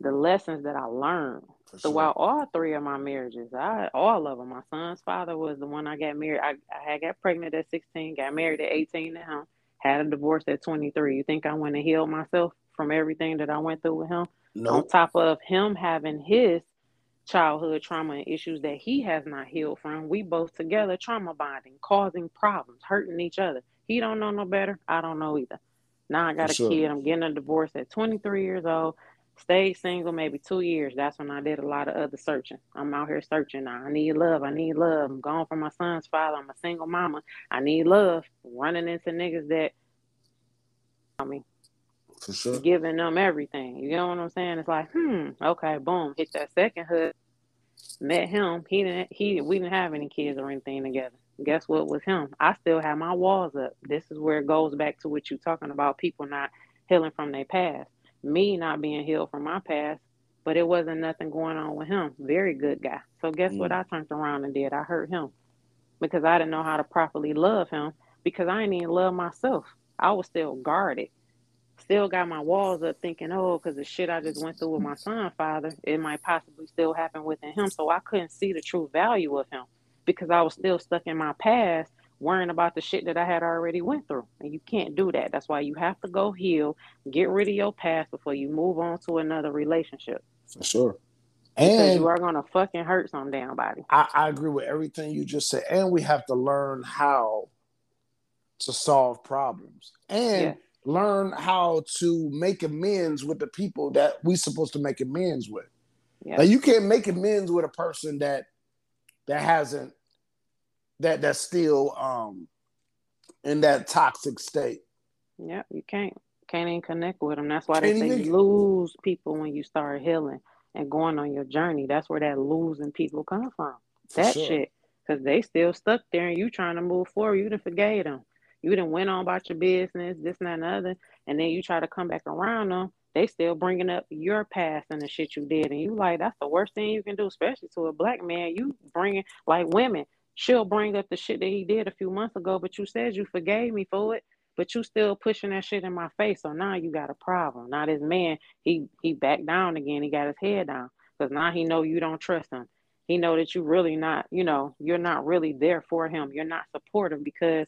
the lessons that I learned throughout all three of my marriages. I all of them. My son's father was the one I got married. I, I had got pregnant at 16, got married at 18 to him, had a divorce at 23. You think I went and healed myself from everything that I went through with him? Nope. On top of him having his childhood trauma and issues that he has not healed from. We both together trauma bonding, causing problems, hurting each other. He don't know no better. I don't know either. Now I got For a sure. kid. I'm getting a divorce at 23 years old. Stayed single maybe two years. That's when I did a lot of other searching. I'm out here searching now. I need love. I need love. I'm gone from my son's father. I'm a single mama. I need love. Running into niggas that I mean for sure. Giving them everything. You know what I'm saying? It's like, hmm, okay, boom, hit that second hood. Met him. He didn't. He we didn't have any kids or anything together. Guess what was him? I still have my walls up. This is where it goes back to what you're talking about. People not healing from their past. Me not being healed from my past, but it wasn't nothing going on with him. Very good guy. So guess mm. what? I turned around and did. I hurt him because I didn't know how to properly love him because I didn't even love myself. I was still guarded still got my walls up thinking, oh, because the shit I just went through with my son father, it might possibly still happen within him. So I couldn't see the true value of him because I was still stuck in my past worrying about the shit that I had already went through. And you can't do that. That's why you have to go heal, get rid of your past before you move on to another relationship. For sure. Because and you are gonna fucking hurt some damn body. I, I agree with everything you just said. And we have to learn how to solve problems. And yeah learn how to make amends with the people that we supposed to make amends with. Yeah. Now you can't make amends with a person that that hasn't that that's still um in that toxic state. Yeah, you can't can't even connect with them. That's why they say you lose people when you start healing and going on your journey. That's where that losing people come from. For that sure. shit, because they still stuck there and you trying to move forward. You done forgave them you didn't went on about your business, this and that and other, and then you try to come back around them, they still bringing up your past and the shit you did, and you like that's the worst thing you can do, especially to a black man. You bringing like women, she'll bring up the shit that he did a few months ago, but you said you forgave me for it, but you still pushing that shit in my face. So now you got a problem. Now this man, he he backed down again. He got his head down because now he know you don't trust him. He know that you really not, you know, you're not really there for him. You're not supportive because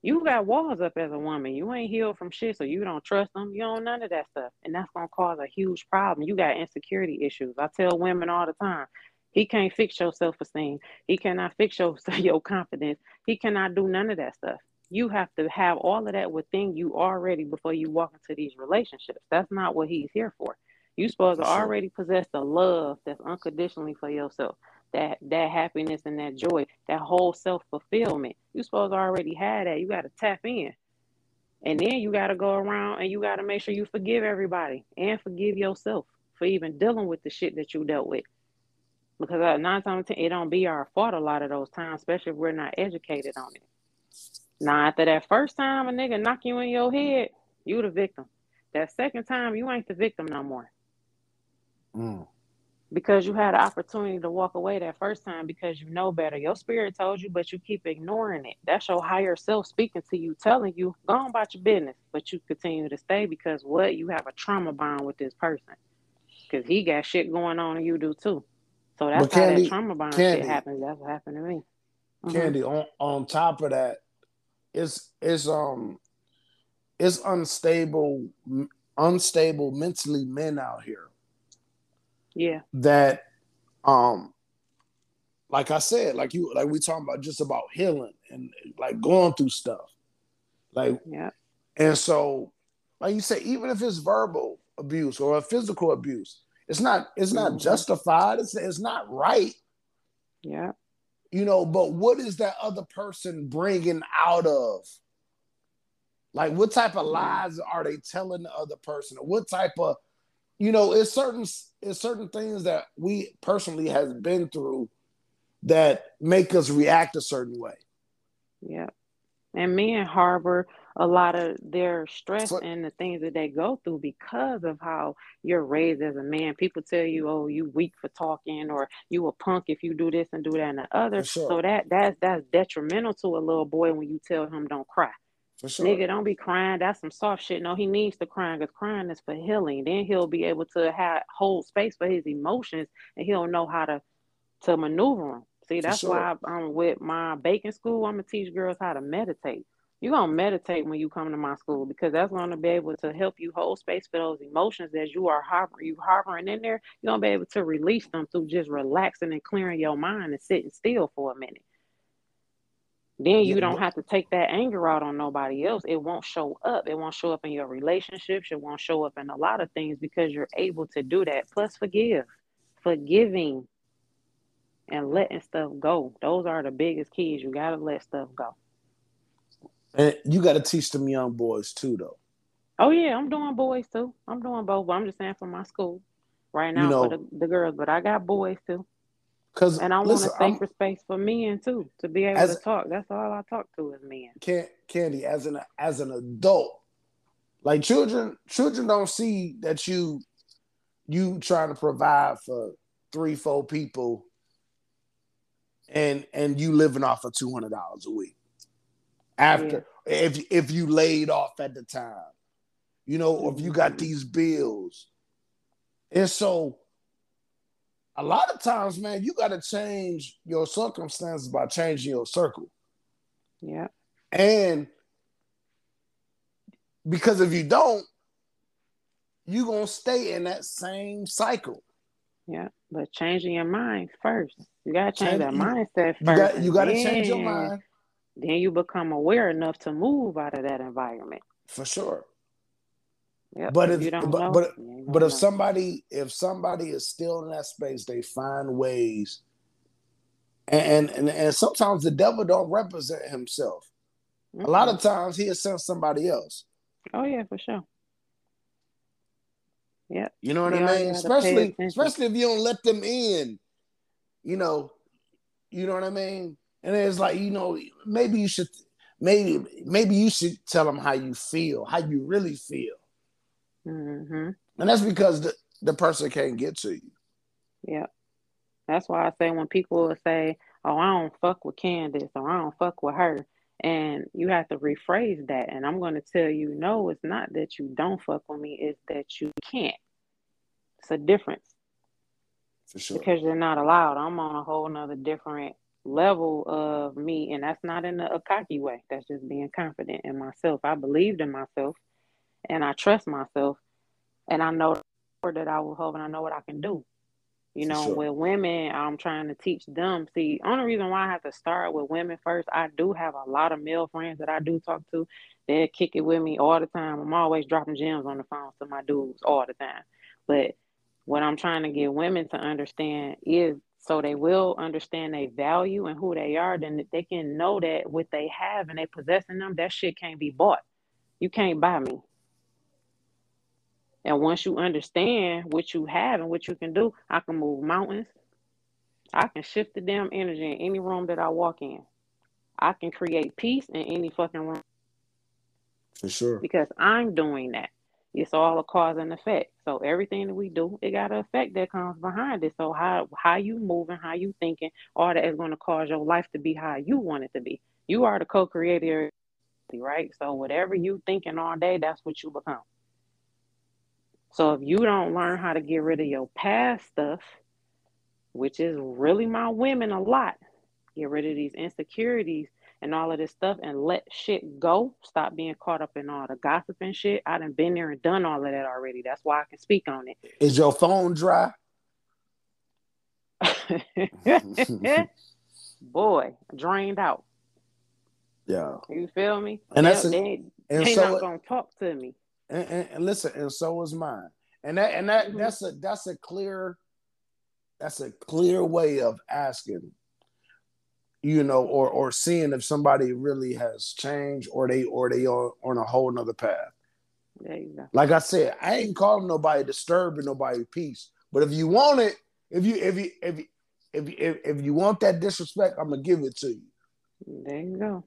you got walls up as a woman. You ain't healed from shit, so you don't trust them. You don't none of that stuff. And that's gonna cause a huge problem. You got insecurity issues. I tell women all the time, he can't fix your self-esteem. He cannot fix your [LAUGHS] your confidence. He cannot do none of that stuff. You have to have all of that within you already before you walk into these relationships. That's not what he's here for. You supposed to already possess the love that's unconditionally for yourself that that happiness and that joy, that whole self fulfillment. You supposed to already have that. You got to tap in, and then you got to go around and you got to make sure you forgive everybody and forgive yourself for even dealing with the shit that you dealt with. Because uh, nine times ten, it don't be our fault a lot of those times, especially if we're not educated on it. Now, after that first time a nigga knock you in your head, you the victim. that second time you ain't the victim no more. Mm. Because you had an opportunity to walk away that first time because you know better. Your spirit told you, but you keep ignoring it. That's your higher self speaking to you, telling you, go on about your business. But you continue to stay because what? You have a trauma bond with this person. Because he got shit going on and you do too. So that's how that trauma bond Candy- shit happens. That's what happened to me. Mhm. Candy, on on top of that, it's it's um it's unstable unstable mentally men out here Yeah. that um like I said, like you like we talking about just about healing and like going through stuff. Like Yeah. and so like you say, even if it's verbal abuse or a physical abuse, it's not it's not Mhm. justified, it's it's not right Yeah. you know but what is that other person bringing out of like what type of lies are they telling the other person what type of you know it's certain it's certain things that we personally has been through that make us react a certain way Yeah. And men harbor a lot of their stress So- and the things that they go through because of how you're raised as a man. People tell you, "Oh, you weak for talking," or "You a punk if you do this and do that and the other." Sure. So that that's that's detrimental to a little boy when you tell him don't cry. sure Nigga, don't be crying. That's some soft shit. No, he needs to cry because crying is for healing. Then he'll be able to have hold space for his emotions and he'll know how to to maneuver them. See, that's sure. why I- I'm with my baking school. I'm gonna teach girls how to meditate. You're gonna meditate when you come to my school because that's gonna be able to help you hold space for those emotions that you are hovering, you hovering in there. You're gonna be able to release them through just relaxing and clearing your mind and sitting still for a minute. Then you don't have to take that anger out on nobody else. It won't show up. It won't show up in your relationships. It won't show up in a lot of things because you're able to do that. Plus, forgive, forgiving, and letting stuff go. Those are the biggest keys. You gotta let stuff go. And you got to teach them young boys too though Oh yeah, I'm doing boys too. I'm doing both. But I'm just saying for my school right now know- for the, the girls, but I got boys too, because and I want a I'm- sacred space for men too to be able As- to talk. That's all I talk to is men. Can- Candy, as an as an adult, like children, children don't see that you you trying to provide for three, four people, and and you living off of two hundred dollars a week. After if if you laid off at the time, you know, or if you got Mhm. these bills, and so a lot of times, man, you got to change your circumstances by changing your circle. Yeah, And because if you don't, you're gonna stay in that same cycle. yeah. But changing your mind first. You gotta change Change- that mindset first. You got, you gotta, change your mind Then you become aware enough to move out of that environment. for sure. Yep. But if if- but- know, but- But if know. somebody if somebody is still in that space, they find ways. And and and sometimes the devil don't represent himself. A lot of times he'll send somebody else. oh yeah, for sure. Yep. You know what You I mean? Especially especially if you don't let them in. You know, you know what I mean? And it's like, you know, maybe you should maybe maybe you should tell them how you feel, how you really feel. hmm And that's because the, the person can't get to you. Yeah. That's why I say when people will say, Oh, I don't fuck with Candace or I don't fuck with her. And you have to rephrase that. And I'm going to tell you, no, it's not that you don't fuck with me, it's that you can't. It's a difference For sure. because you're not allowed. I'm on a whole nother different level of me. And that's not in a, a cocky way. That's just being confident in myself. I believed in myself and I trust myself. And I know that I will help and I know what I can do. You know, sure. with women, I'm trying to teach them. See, only reason why I have to start with women first, I do have a lot of male friends that I do talk to. They kick it with me all the time. I'm always dropping gems on the phone to my dudes all the time. But what I'm trying to get women to understand is so they will understand their value and who they are, then they can know that what they have and they possessing them, that shit can't be bought. You can't buy me. And once you understand what you have and what you can do, I can move mountains. I can shift the damn energy in any room that I walk in. I can create peace in any fucking room For sure. because I'm doing that. It's all a cause and effect. So everything that we do, it got an effect that comes behind it. So how how you moving, how you thinking, all that is going to cause your life to be how you want it to be. You are the co-creator, right? So whatever you thinking all day, that's what you become. So if you don't learn how to get rid of your past stuff, which is really my women a lot, get rid of these insecurities and all of this stuff and let shit go. Stop being caught up in all the gossip and shit. I done been there and done all of that already. That's why I can speak on it. Is your phone dry? [LAUGHS] Boy, drained out. Yeah. You feel me? And that's a, they, and they so not gonna talk to me. and, and, and listen, and so is mine. And that and that Mhm. that's a that's a clear that's a clear way of asking, you know, or or seeing if somebody really has changed or they or they are on a whole nother path. There you go. Like I said, I ain't calling nobody disturbing nobody peace. But if you want it, if you if you if you if you, if, if you want that disrespect, I'm gonna give it to you. There you go.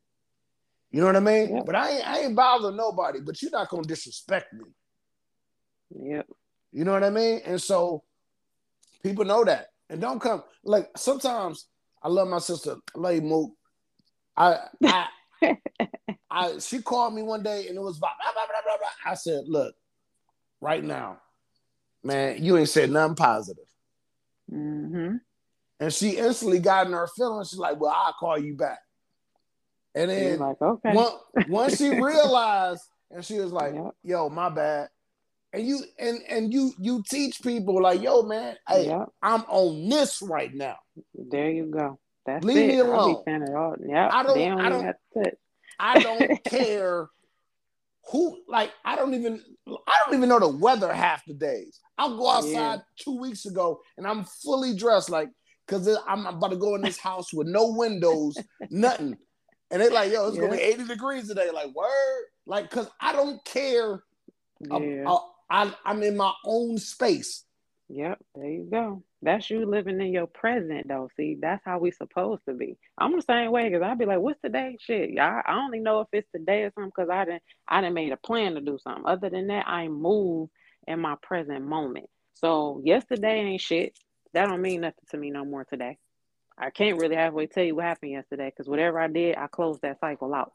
You know what I mean? Yep. But I ain't I ain't bothering nobody. But you're not gonna disrespect me. Yep. You know what I mean? And so people know that. And don't come like sometimes I love my sister, Lady Mook. I I [LAUGHS] I she called me one day and it was about blah, blah, blah, blah, blah. I said, look, right now, man, you ain't said nothing positive. Mm-hmm. And she instantly got in her feelings. She's like, well, I'll call you back. And then like, okay. once, once she [LAUGHS] realized and she was like, Yep. yo, my bad. And you and and you you teach people like, yo, man, hey, Yep. I'm on this right now. There you go. That's Leave it. me I'll alone. be all. Yep. I don't- don't I don't- have to touch. I don't [LAUGHS] care who like I don't even I don't even know the weather half the days. I'll go outside Yeah. two weeks ago and I'm fully dressed like because I'm about to go in this house with no windows, [LAUGHS] nothing. And they're like, yo, it's gonna be 80 degrees today. Like, word, like, cause I don't care. Yeah. I, I'm in my own space. Yep, there you go. That's you living in your present, though. See, that's how we supposed to be. I'm the same way because I'd be like, "What's today?" Shit, I, I only know if it's today or something because I didn't I didn't made a plan to do something. Other than that, I move in my present moment. So yesterday ain't shit. That don't mean nothing to me no more today. I can't really halfway tell you what happened yesterday because whatever I did, I closed that cycle out.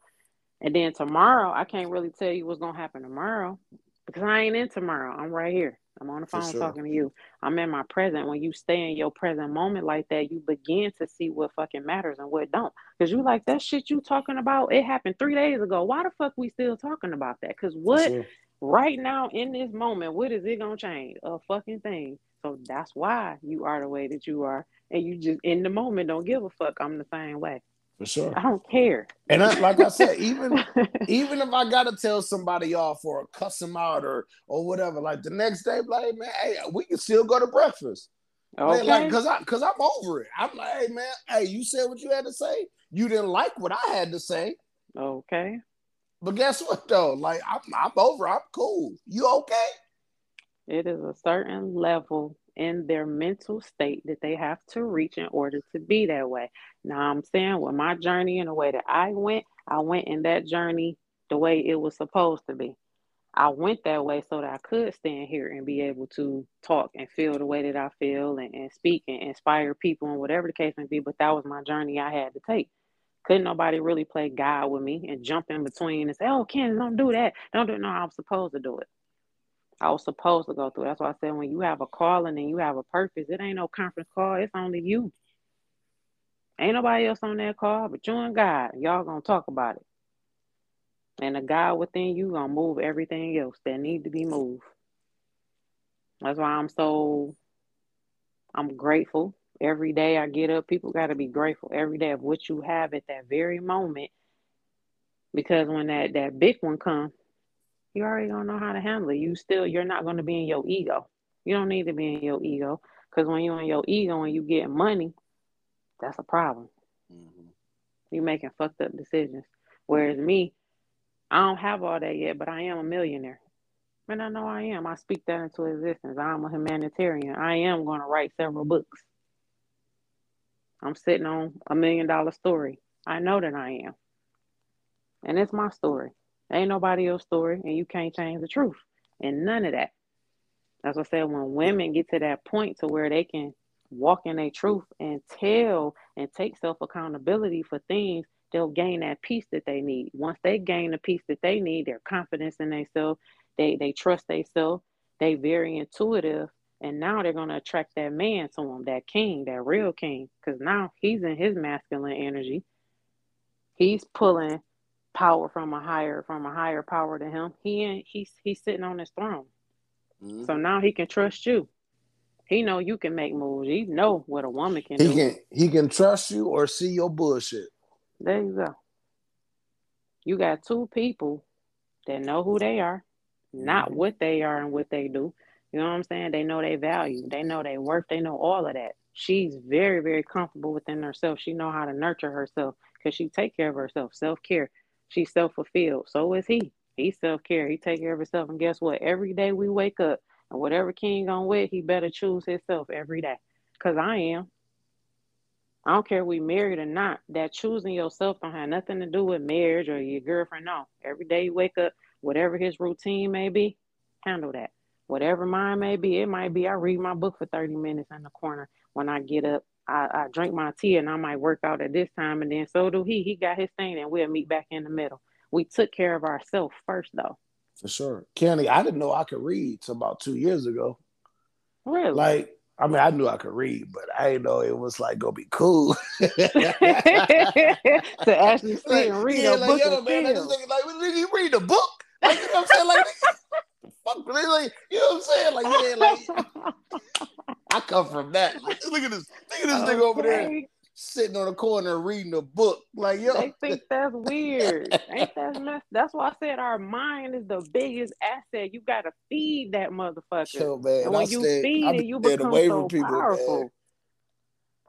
And then tomorrow, I can't really tell you what's gonna happen tomorrow because I ain't in tomorrow. I'm right here. I'm on the phone sure. talking to you. I'm in my present. When you stay in your present moment like that, you begin to see what fucking matters and what don't. Because you like that shit you talking about, it happened three days ago. Why the fuck we still talking about that? Because what sure. right now in this moment, what is it gonna change? A fucking thing. So that's why you are the way that you are. And you just in the moment don't give a fuck. I'm the same way. For sure. I don't care. And I, like I said, even [LAUGHS] even if I gotta tell somebody off or cuss them out or or whatever, like the next day, like man, hey, we can still go to breakfast. okay. Man, like, cause I cause I'm over it. I'm like, hey man, hey, you said what you had to say. You didn't like what I had to say, okay. but guess what though? Like I'm I'm over. I'm cool. You okay? It is a certain level in their mental state that they have to reach in order to be that way. Now, I'm saying with my journey and the way that I went, I went in that journey the way it was supposed to be. I went that way so that I could stand here and be able to talk and feel the way that I feel and, and speak and inspire people and whatever the case may be. But that was my journey I had to take. Couldn't nobody really play God with me and jump in between and say, oh, Ken, don't do that. Don't do it. No, I was supposed to do it. I was supposed to go through. That's why I said when you have a calling and you have a purpose, it ain't no conference call. It's only you. Ain't nobody else on that call but you and God. Y'all gonna talk about it. And the God within you gonna move everything else that need to be moved. That's why I'm so I'm grateful. Every day I get up, people gotta be grateful every day of what you have at that very moment. Because when that, that big one comes, you already don't know how to handle it. You still you're not gonna be in your ego. You don't need to be in your ego. Because when you're in your ego and you get money, that's a problem. Mm-hmm. You're making fucked up decisions. Whereas me, I don't have all that yet, but I am a millionaire. And I know I am. I speak that into existence. I'm a humanitarian. I am going to write several books. I'm sitting on a million dollar story. I know that I am. And it's my story. Ain't nobody else's story, and you can't change the truth. and none of that. That's what I said. When women get to that point to where they can walk in their truth and tell and take self accountability for things, they'll gain that peace that they need. Once they gain the peace that they need, their confidence in themselves, they they trust themselves, they very intuitive, and now they're gonna attract that man to them, that king, that real king, because now he's in his masculine energy. He's pulling power from a higher from a higher power to him. He and he's he's sitting on his throne. Mm-hmm. So now he can trust you. He know you can make moves. He know what a woman can he do. Can, he can trust you or see your bullshit. There you go. You got two people that know who they are, not mm-hmm. what they are and what they do. You know what I'm saying? They know their value. They know their worth. They know all of that. She's very, very comfortable within herself. She know how to nurture herself because she take care of herself. Self care. She's self fulfilled. So is he. He self care. He take care of himself. And guess what? Every day we wake up, and whatever king on with, he better choose himself every day. Cause I am. I don't care if we married or not. That choosing yourself don't have nothing to do with marriage or your girlfriend. No. Every day you wake up, whatever his routine may be, handle that. Whatever mine may be, it might be I read my book for 30 minutes in the corner when I get up. I, I drink my tea and I might work out at this time and then so do he. He got his thing and we'll meet back in the middle. We took care of ourselves first though. For sure. Kenny, I didn't know I could read till about two years ago. Really? Like, I mean, I knew I could read, but I didn't know it was like gonna be cool [LAUGHS] [LAUGHS] to actually sit and read yeah, a like, book. Yo, man, I just think, like, did you read a book? Like, you know what I'm saying? Like, [LAUGHS] fuck, like, you know what I'm saying? Like, yeah, like, I come from that. Like, look at this, look at this okay. nigga over there sitting on the corner reading a book. Like, yo. They think that's weird. Ain't that [LAUGHS] mess? That's why I said our mind is the biggest asset. You gotta feed that motherfucker. Man, and when I you feed it, you become so people, powerful.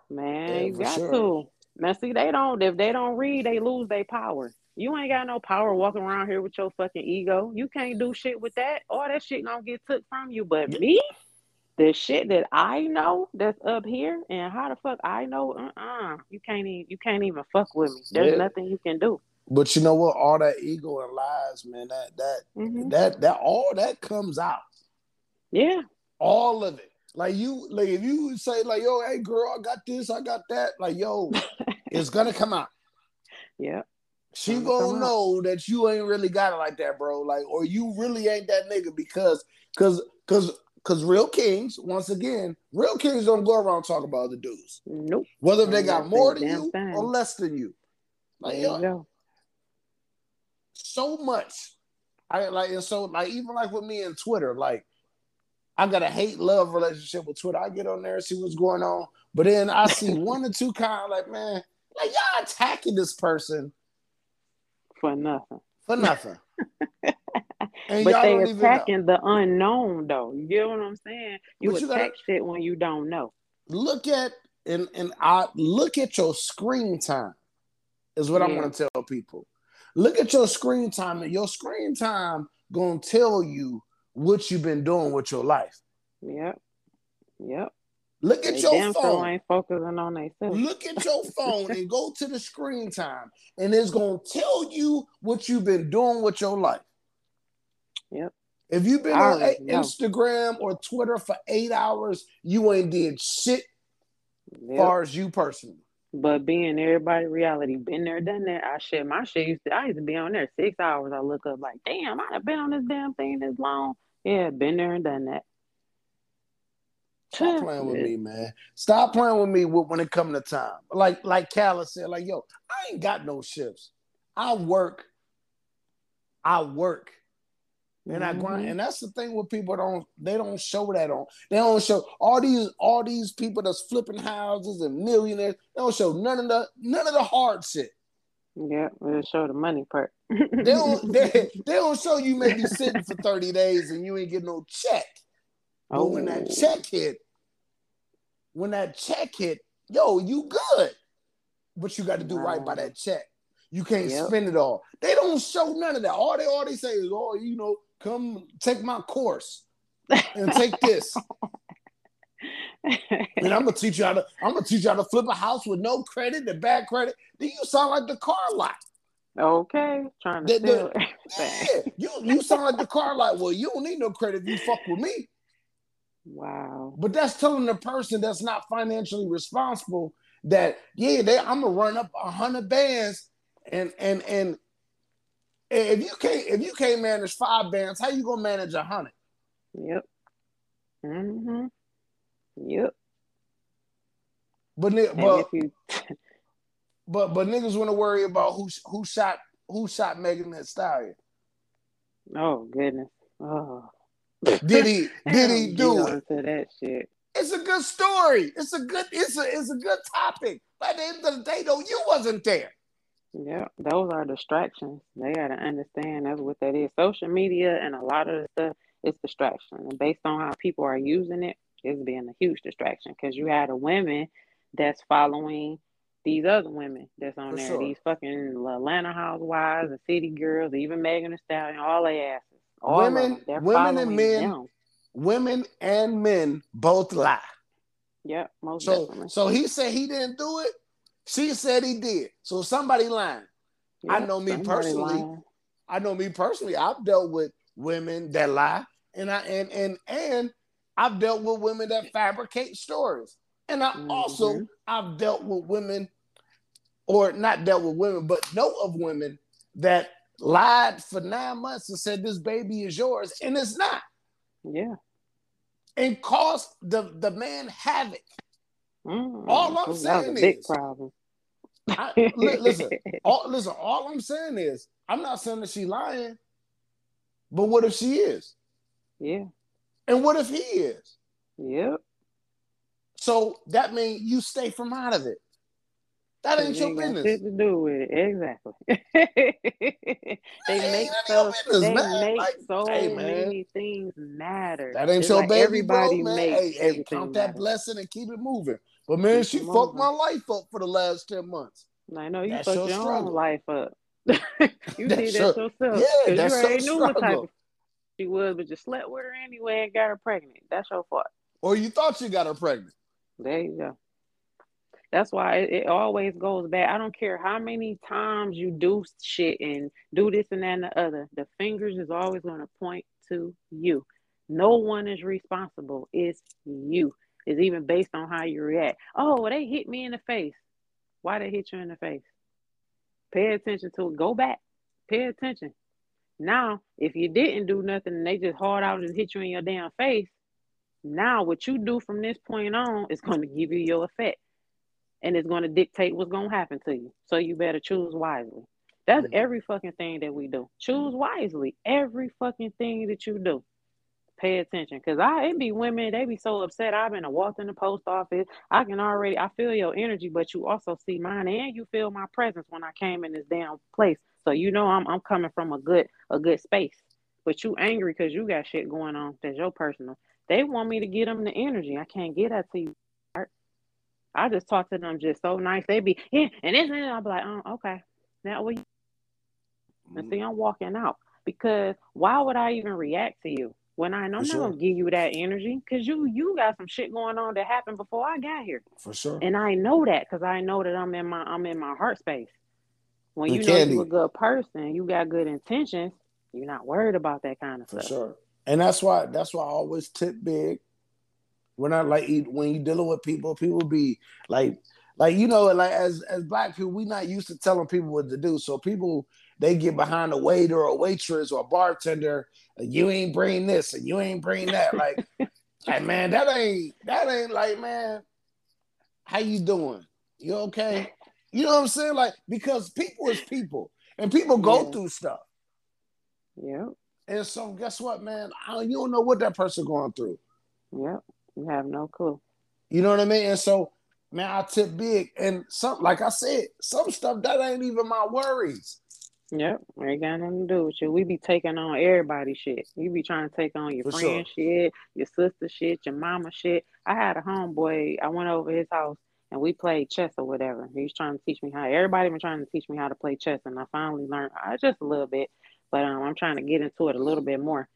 Man, man you got sure. to. Now see, they don't if they don't read, they lose their power. You ain't got no power walking around here with your fucking ego. You can't do shit with that. All that shit gonna get took from you. But me, the shit that I know that's up here and how the fuck I know, uh-uh. You can't even you can't even fuck with me. There's yeah. nothing you can do. But you know what? All that ego and lies, man, that that mm-hmm. that that all that comes out. Yeah. All of it. Like you, like if you say like, "Yo, hey girl, I got this, I got that," like, yo, [LAUGHS] it's gonna come out. Yeah she gonna know that you ain't really got it like that, bro. Like, or you really ain't that nigga because, cause, cause, cause real kings, once again, real kings don't go around talking about other dudes. Nope. Whether they got more than you or less than you. Like, yo, go. so much. I like, and so like, even like with me and Twitter, like, I got a hate love relationship with Twitter. I get on there and see what's going on, but then I see [LAUGHS] one or two kind of like, man, like y'all attacking this person for nothing. For nothing. [LAUGHS] but they attacking the unknown though. You get what I'm saying? You but attack you shit when you don't know. Look at and and I look at your screen time is what yeah. I'm gonna tell people. Look at your screen time, and your screen time gonna tell you what you've been doing with your life. Yep. Yep. Look at they your phone. ain't focusing on themselves. Look at your [LAUGHS] phone and go to the screen time, and it's gonna tell you what you've been doing with your life. Yep. If you've been on Instagram or Twitter for eight hours, you ain't did shit. Yep. Far as you personally. But being everybody reality, been there, done that. I shit my shit used to I used to be on there six hours. I look up like, damn, I've been on this damn thing this long. Yeah, been there and done that. Stop playing with me, man. Stop playing with me when it come to time. Like like Calla said, like yo, I ain't got no shifts. I work. I work. And mm-hmm. I grind. And that's the thing with people don't they don't show that on. They don't show all these all these people that's flipping houses and millionaires. They don't show none of the none of the hard shit. Yeah, we'll show the money part. they don't [LAUGHS] they, they don't show you maybe sitting for 30 days and you ain't get no check. But oh. when that oh. check hit, when that check hit, yo, you good. But you got to do right by that check. You can't yep. spend it all. They don't show none of that. All they all they say is, oh, you know, come take my course and take this. and I'm gonna [LAUGHS] teach you how to I'm gonna teach you how to flip a house with no credit and bad credit. Then you sound like the car lot. Okay, trying to The- the-. Yeah, you you sound like the car lot. well, you don't need no credit if you fuck with me. Wow. But that's telling the person that's not financially responsible that yeah, they, I'm gonna run up a hundred bands and and and if you can't if you can't manage five bands, how you gonna manage a hundred? Yep. Mm-hmm. Yep. But And but you [LAUGHS] but but niggas want to worry about who who shot who shot Megan Thee Stallion. oh goodness. Oh. [LAUGHS] Did he did he do it? onto that shit. It's a good story. It's a good it's a it's a good topic. But at the end of the day, though, you wasn't there. Yeah, those are distractions. They gotta understand that's what that is. Social media and a lot of the stuff is distraction. And based on how people are using it, it's being a huge distraction. Because you had a women that's following these other women that's on For there. sure. These fucking Atlanta housewives, the city girls, even Megan Thee Stallion, all their asses. All Women- women and men them. Women and men both lie. Yeah, most So definitely. so he said he didn't do it. She said he did. So somebody lying. I know me personally. lying. I know me personally. I've dealt with women that lie, and I and and and I've dealt with women that fabricate stories, and I also Mhm. I've dealt with women, or not dealt with women, but know of women that lied for nine months and said this baby is yours, and it's not, Yeah. and caused the the man havoc. Mm, All I'm saying a big is- problem. I, [LAUGHS] listen, all listen. All I'm saying is, I'm not saying that she lying, but what if she is? yeah. And what if he is? Yep. So that means you stay from out of it. That ain't your business. shit to do with it. Exactly. [LAUGHS] they make so business, they man. make Like, so hey, man. many things matter. That ain't It's your like baby, everybody bro, man. Hey, hey, count that blessing and keep it moving. But man, Keep she fucked moving. my life up for the last ten months. I know you That's fucked your own life up. [LAUGHS] you did that yourself. yeah, that's you already knew what type of she was, but you slept with her anyway and got her pregnant. That's your fault. Or you thought you got her pregnant. There you go. That's why it, it always goes back. I don't care how many times you do shit and do this and that and the other. The fingers is always going to point to you. No one is responsible. It's you. It's even based on how you react. Oh, they hit me in the face. Why they hit you in the face? Pay attention to it. Go back. Pay attention. Now, if you didn't do nothing and they just hard out and hit you in your damn face, now what you do from this point on is going [LAUGHS] to give you your effect and it's going to dictate what's going to happen to you. So you better choose wisely. That's Mhm. every fucking thing that we do. Choose wisely. Every fucking thing that you do. Pay attention. Because i it be women they be so upset. I've been walked in the post office. I can already i feel your energy but you also see mine and you feel my presence when i came in this damn place. So you know i'm, I'm coming from a good a good space. But you angry because you got shit going on that's your personal. They want me to get them the energy. I can't get that to you. I just talk to them just so nice. They be, yeah, and this and. I'll be like, oh, okay. Now we and mm. see, I'm walking out because why would I even react to you when I know I'm For not gonna give you that energy? Because you you got some shit going on that happened before I got here, For sure. and I know that because I know that I'm in my I'm in my heart space. When you know you're a good person, you got good intentions. You're not worried about that kind of For stuff. sure. And that's why that's why I always tip big. When not like when you're dealing with people, people be like like you know, like as as black people, we not used to telling people what to do. So people they get behind a waiter or a waitress or a bartender, and you ain't bring this and you ain't bring that. [LAUGHS] Like, like man, that ain't that ain't like man, how you doing? You okay? You know what I'm saying? Like, because people is people and people go Yeah. through stuff. Yeah. And so guess what, man? I, you don't know what that person going through. yep. You have no clue. You know what I mean? And so, man, I tip big. And some, like I said, some stuff that ain't even my worries. Yep, ain't got nothing to do with you. We be taking on everybody's shit. You be trying to take on your For friend shit, your sister shit, your mama shit. I had a homeboy. I went over his house and we played chess or whatever. He was trying to teach me how. Everybody been trying to teach me how to play chess, and I finally learned uh, just a little bit. But um, I'm trying to get into it a little bit more.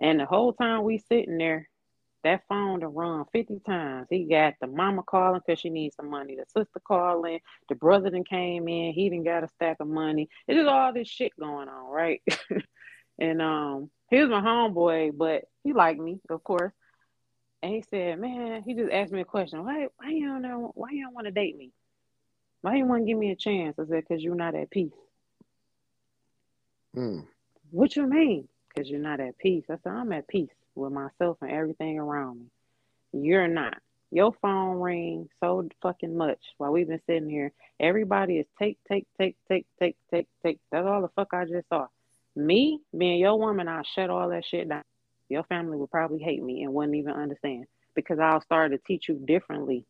And the whole time we sitting there, That phone to run 50 times. He got the mama calling because she needs some money. The sister calling. The brother then came in. He didn't got a stack of money. It's just all this shit going on, right? [LAUGHS] and um, he was my homeboy, but he liked me, of course. And he said, "Man," he just asked me a question. Why? Why you don't know? Why you don't want to date me? Why you want to give me a chance? I said, "Cause you're not at peace." Hmm. What you mean? Because you're not at peace. I said, I'm at peace with myself and everything around me. You're not. Your phone rings so fucking much while we've been sitting here. Everybody is take, take, take, take, take, take, take. That's all the fuck I just saw. Me, being your woman, I'll shut all that shit down. Your family would probably hate me and wouldn't even understand because I'll start to teach you differently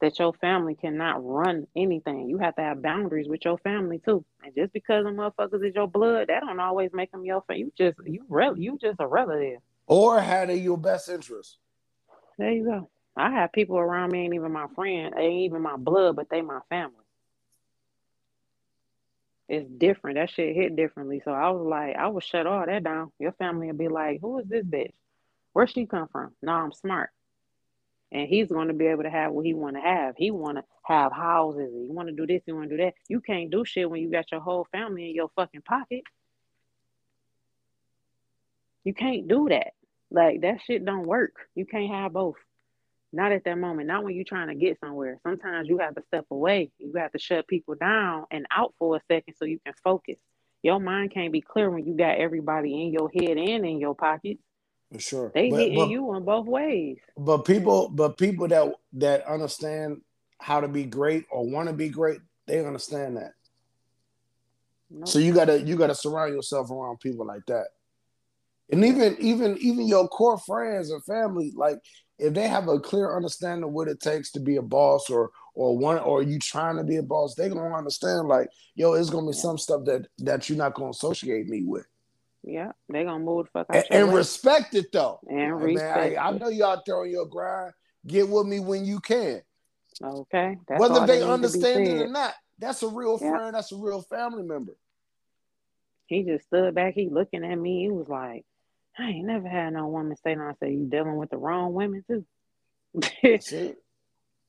that your family cannot run anything. You have to have boundaries with your family too. And just because them motherfuckers is your blood, that don't always make them your family. You just you re- you just a relative. Or had they your best interest. There you go. I have people around me ain't even my friend, ain't even my blood, but they my family. It's different. That shit hit differently. So I was like, I would shut all that down. Your family would be like, Who is this bitch? Where she come from? No, I'm smart and he's going to be able to have what he want to have. He want to have houses. He want to do this. He want to do that. You can't do shit when you got your whole family in your fucking pocket. You can't do that. Like that shit don't work. You can't have both. Not at that moment. Not when you're trying to get somewhere. Sometimes you have to step away. You have to shut people down and out for a second so you can focus. Your mind can't be clear when you got everybody in your head and in your pockets. For sure. They but, hitting but, you on both ways. But people, but people that that understand how to be great or want to be great, they understand that. Nope. So you gotta you gotta surround yourself around people like that. And even even even your core friends and family, like if they have a clear understanding of what it takes to be a boss or or one or you trying to be a boss, they gonna understand like, yo, it's gonna be yeah. some stuff that that you're not gonna associate me with. Yeah, they gonna move the fuck out. And, and respect it though. And respect. Man, I, I, know y'all throwing your grind. Get with me when you can. Okay. That's Whether they understand it or not, that's a real yeah. friend. That's a real family member. He just stood back. He looking at me. He was like, "I ain't never had no woman say no." I said, "You dealing with the wrong women too." [LAUGHS]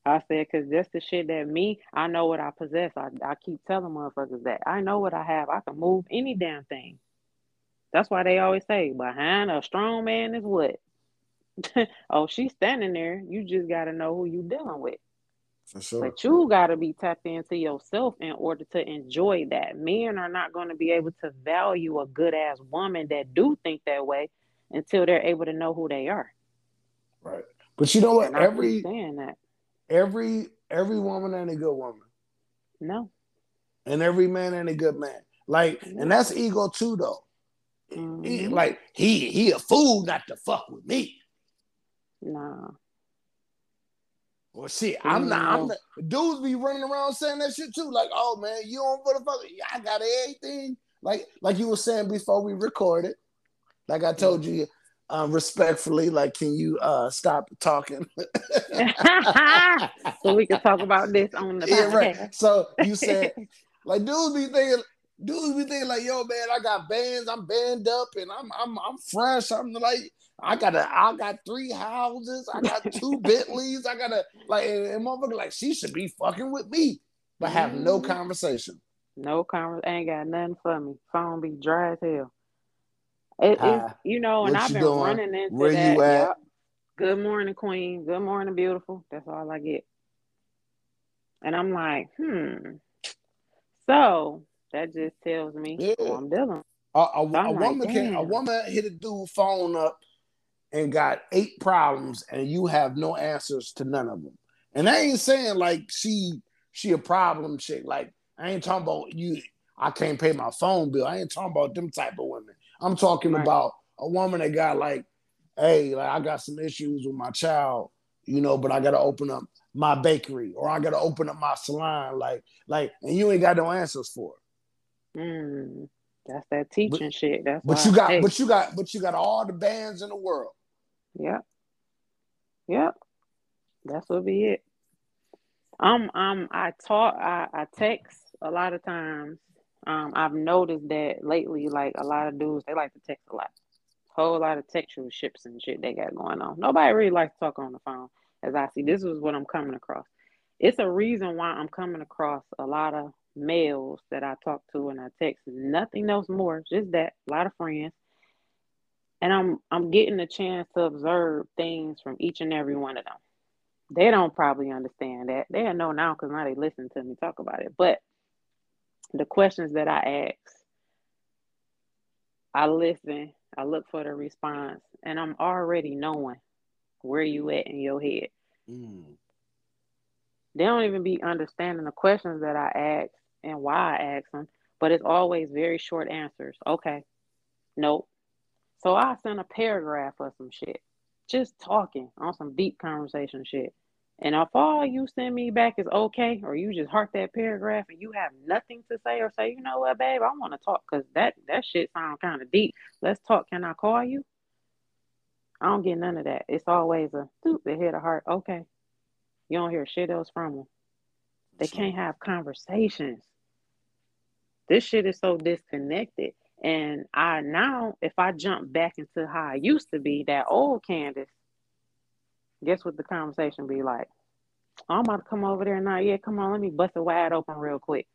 I said, because that's the shit that me, I know what I possess. I, I keep telling motherfuckers that I know what I have. I can move any damn thing. That's why they always say behind a strong man is what? [LAUGHS] oh, she's standing there. You just got to know who you dealing with. For sure. But you got to be tapped into yourself in order to enjoy that. Men are not going to be able to value a good ass woman that do think that way until they're able to know who they are. Right. But you know what? And every saying that. Every every woman ain't a good woman. No. And every man ain't a good man. Like, and that's ego too, though. Mm-hmm. He, like he he a fool not to fuck with me. Nah. Well, shit, I'm not. I'm not. Dudes be running around saying that shit too. Like, oh man, you don't motherfucker. I got everything. Like, like you were saying before we recorded. Like I told you, uh, respectfully, like, can you uh stop talking? [LAUGHS] so we can talk about this on the podcast. [LAUGHS] Yeah, right. So you said, like, dudes be thinking, dudes be thinking like, yo, man, I got bands, I'm banned up, and I'm I'm I'm fresh. I'm like, I got a, I got three houses, I got two [LAUGHS] Bentleys, I got a like, and, and motherfucker like, she should be fucking with me, but have mm-hmm. no conversation. No conversation, ain't got nothing for me. Phone be dry as hell. It, uh, you know, and I've been doing? running into Where that. you at? Yep. Good morning, Queen. Good morning, beautiful. That's all I get. And I'm like, hmm. So that just tells me yeah. I'm dealing. A, a, a like, woman can a woman hit a dude phone up and got eight problems, and you have no answers to none of them. And I ain't saying like she she a problem chick. Like I ain't talking about you. I can't pay my phone bill. I ain't talking about them type of women. I'm talking right. about a woman that got like, hey, like I got some issues with my child, you know, but I got to open up my bakery or I got to open up my salon, like, like, and you ain't got no answers for it. Mm, that's that teaching but, shit. That's but you got, but you got, but you got all the bands in the world. Yep. Yep. That's what be it. Um, um, I talk, I, I text a lot of times. Um, I've noticed that lately, like a lot of dudes, they like to text a lot. Whole lot of textual ships and shit they got going on. Nobody really likes to talk on the phone, as I see. This is what I'm coming across. It's a reason why I'm coming across a lot of males that I talk to and I text. Nothing else more, just that. A lot of friends. And I'm I'm getting a chance to observe things from each and every one of them. They don't probably understand that. They know now because now they listen to me talk about it. But the questions that I ask, I listen, I look for the response, and I'm already knowing where you at in your head. Mm. They don't even be understanding the questions that I ask and why I ask them, but it's always very short answers. Okay, nope. So I send a paragraph of some shit, just talking on some deep conversation shit. And if all you send me back is okay, or you just heart that paragraph and you have nothing to say, or say, you know what, babe, I want to talk because that that shit sounds kind of deep. Let's talk. Can I call you? I don't get none of that. It's always a they hit a heart. Okay, you don't hear shit else from them. They can't have conversations. This shit is so disconnected. And I now, if I jump back into how I used to be, that old Candace, guess what the conversation be like? I'm about to come over there now. Yeah, come on, let me bust it wide open real quick.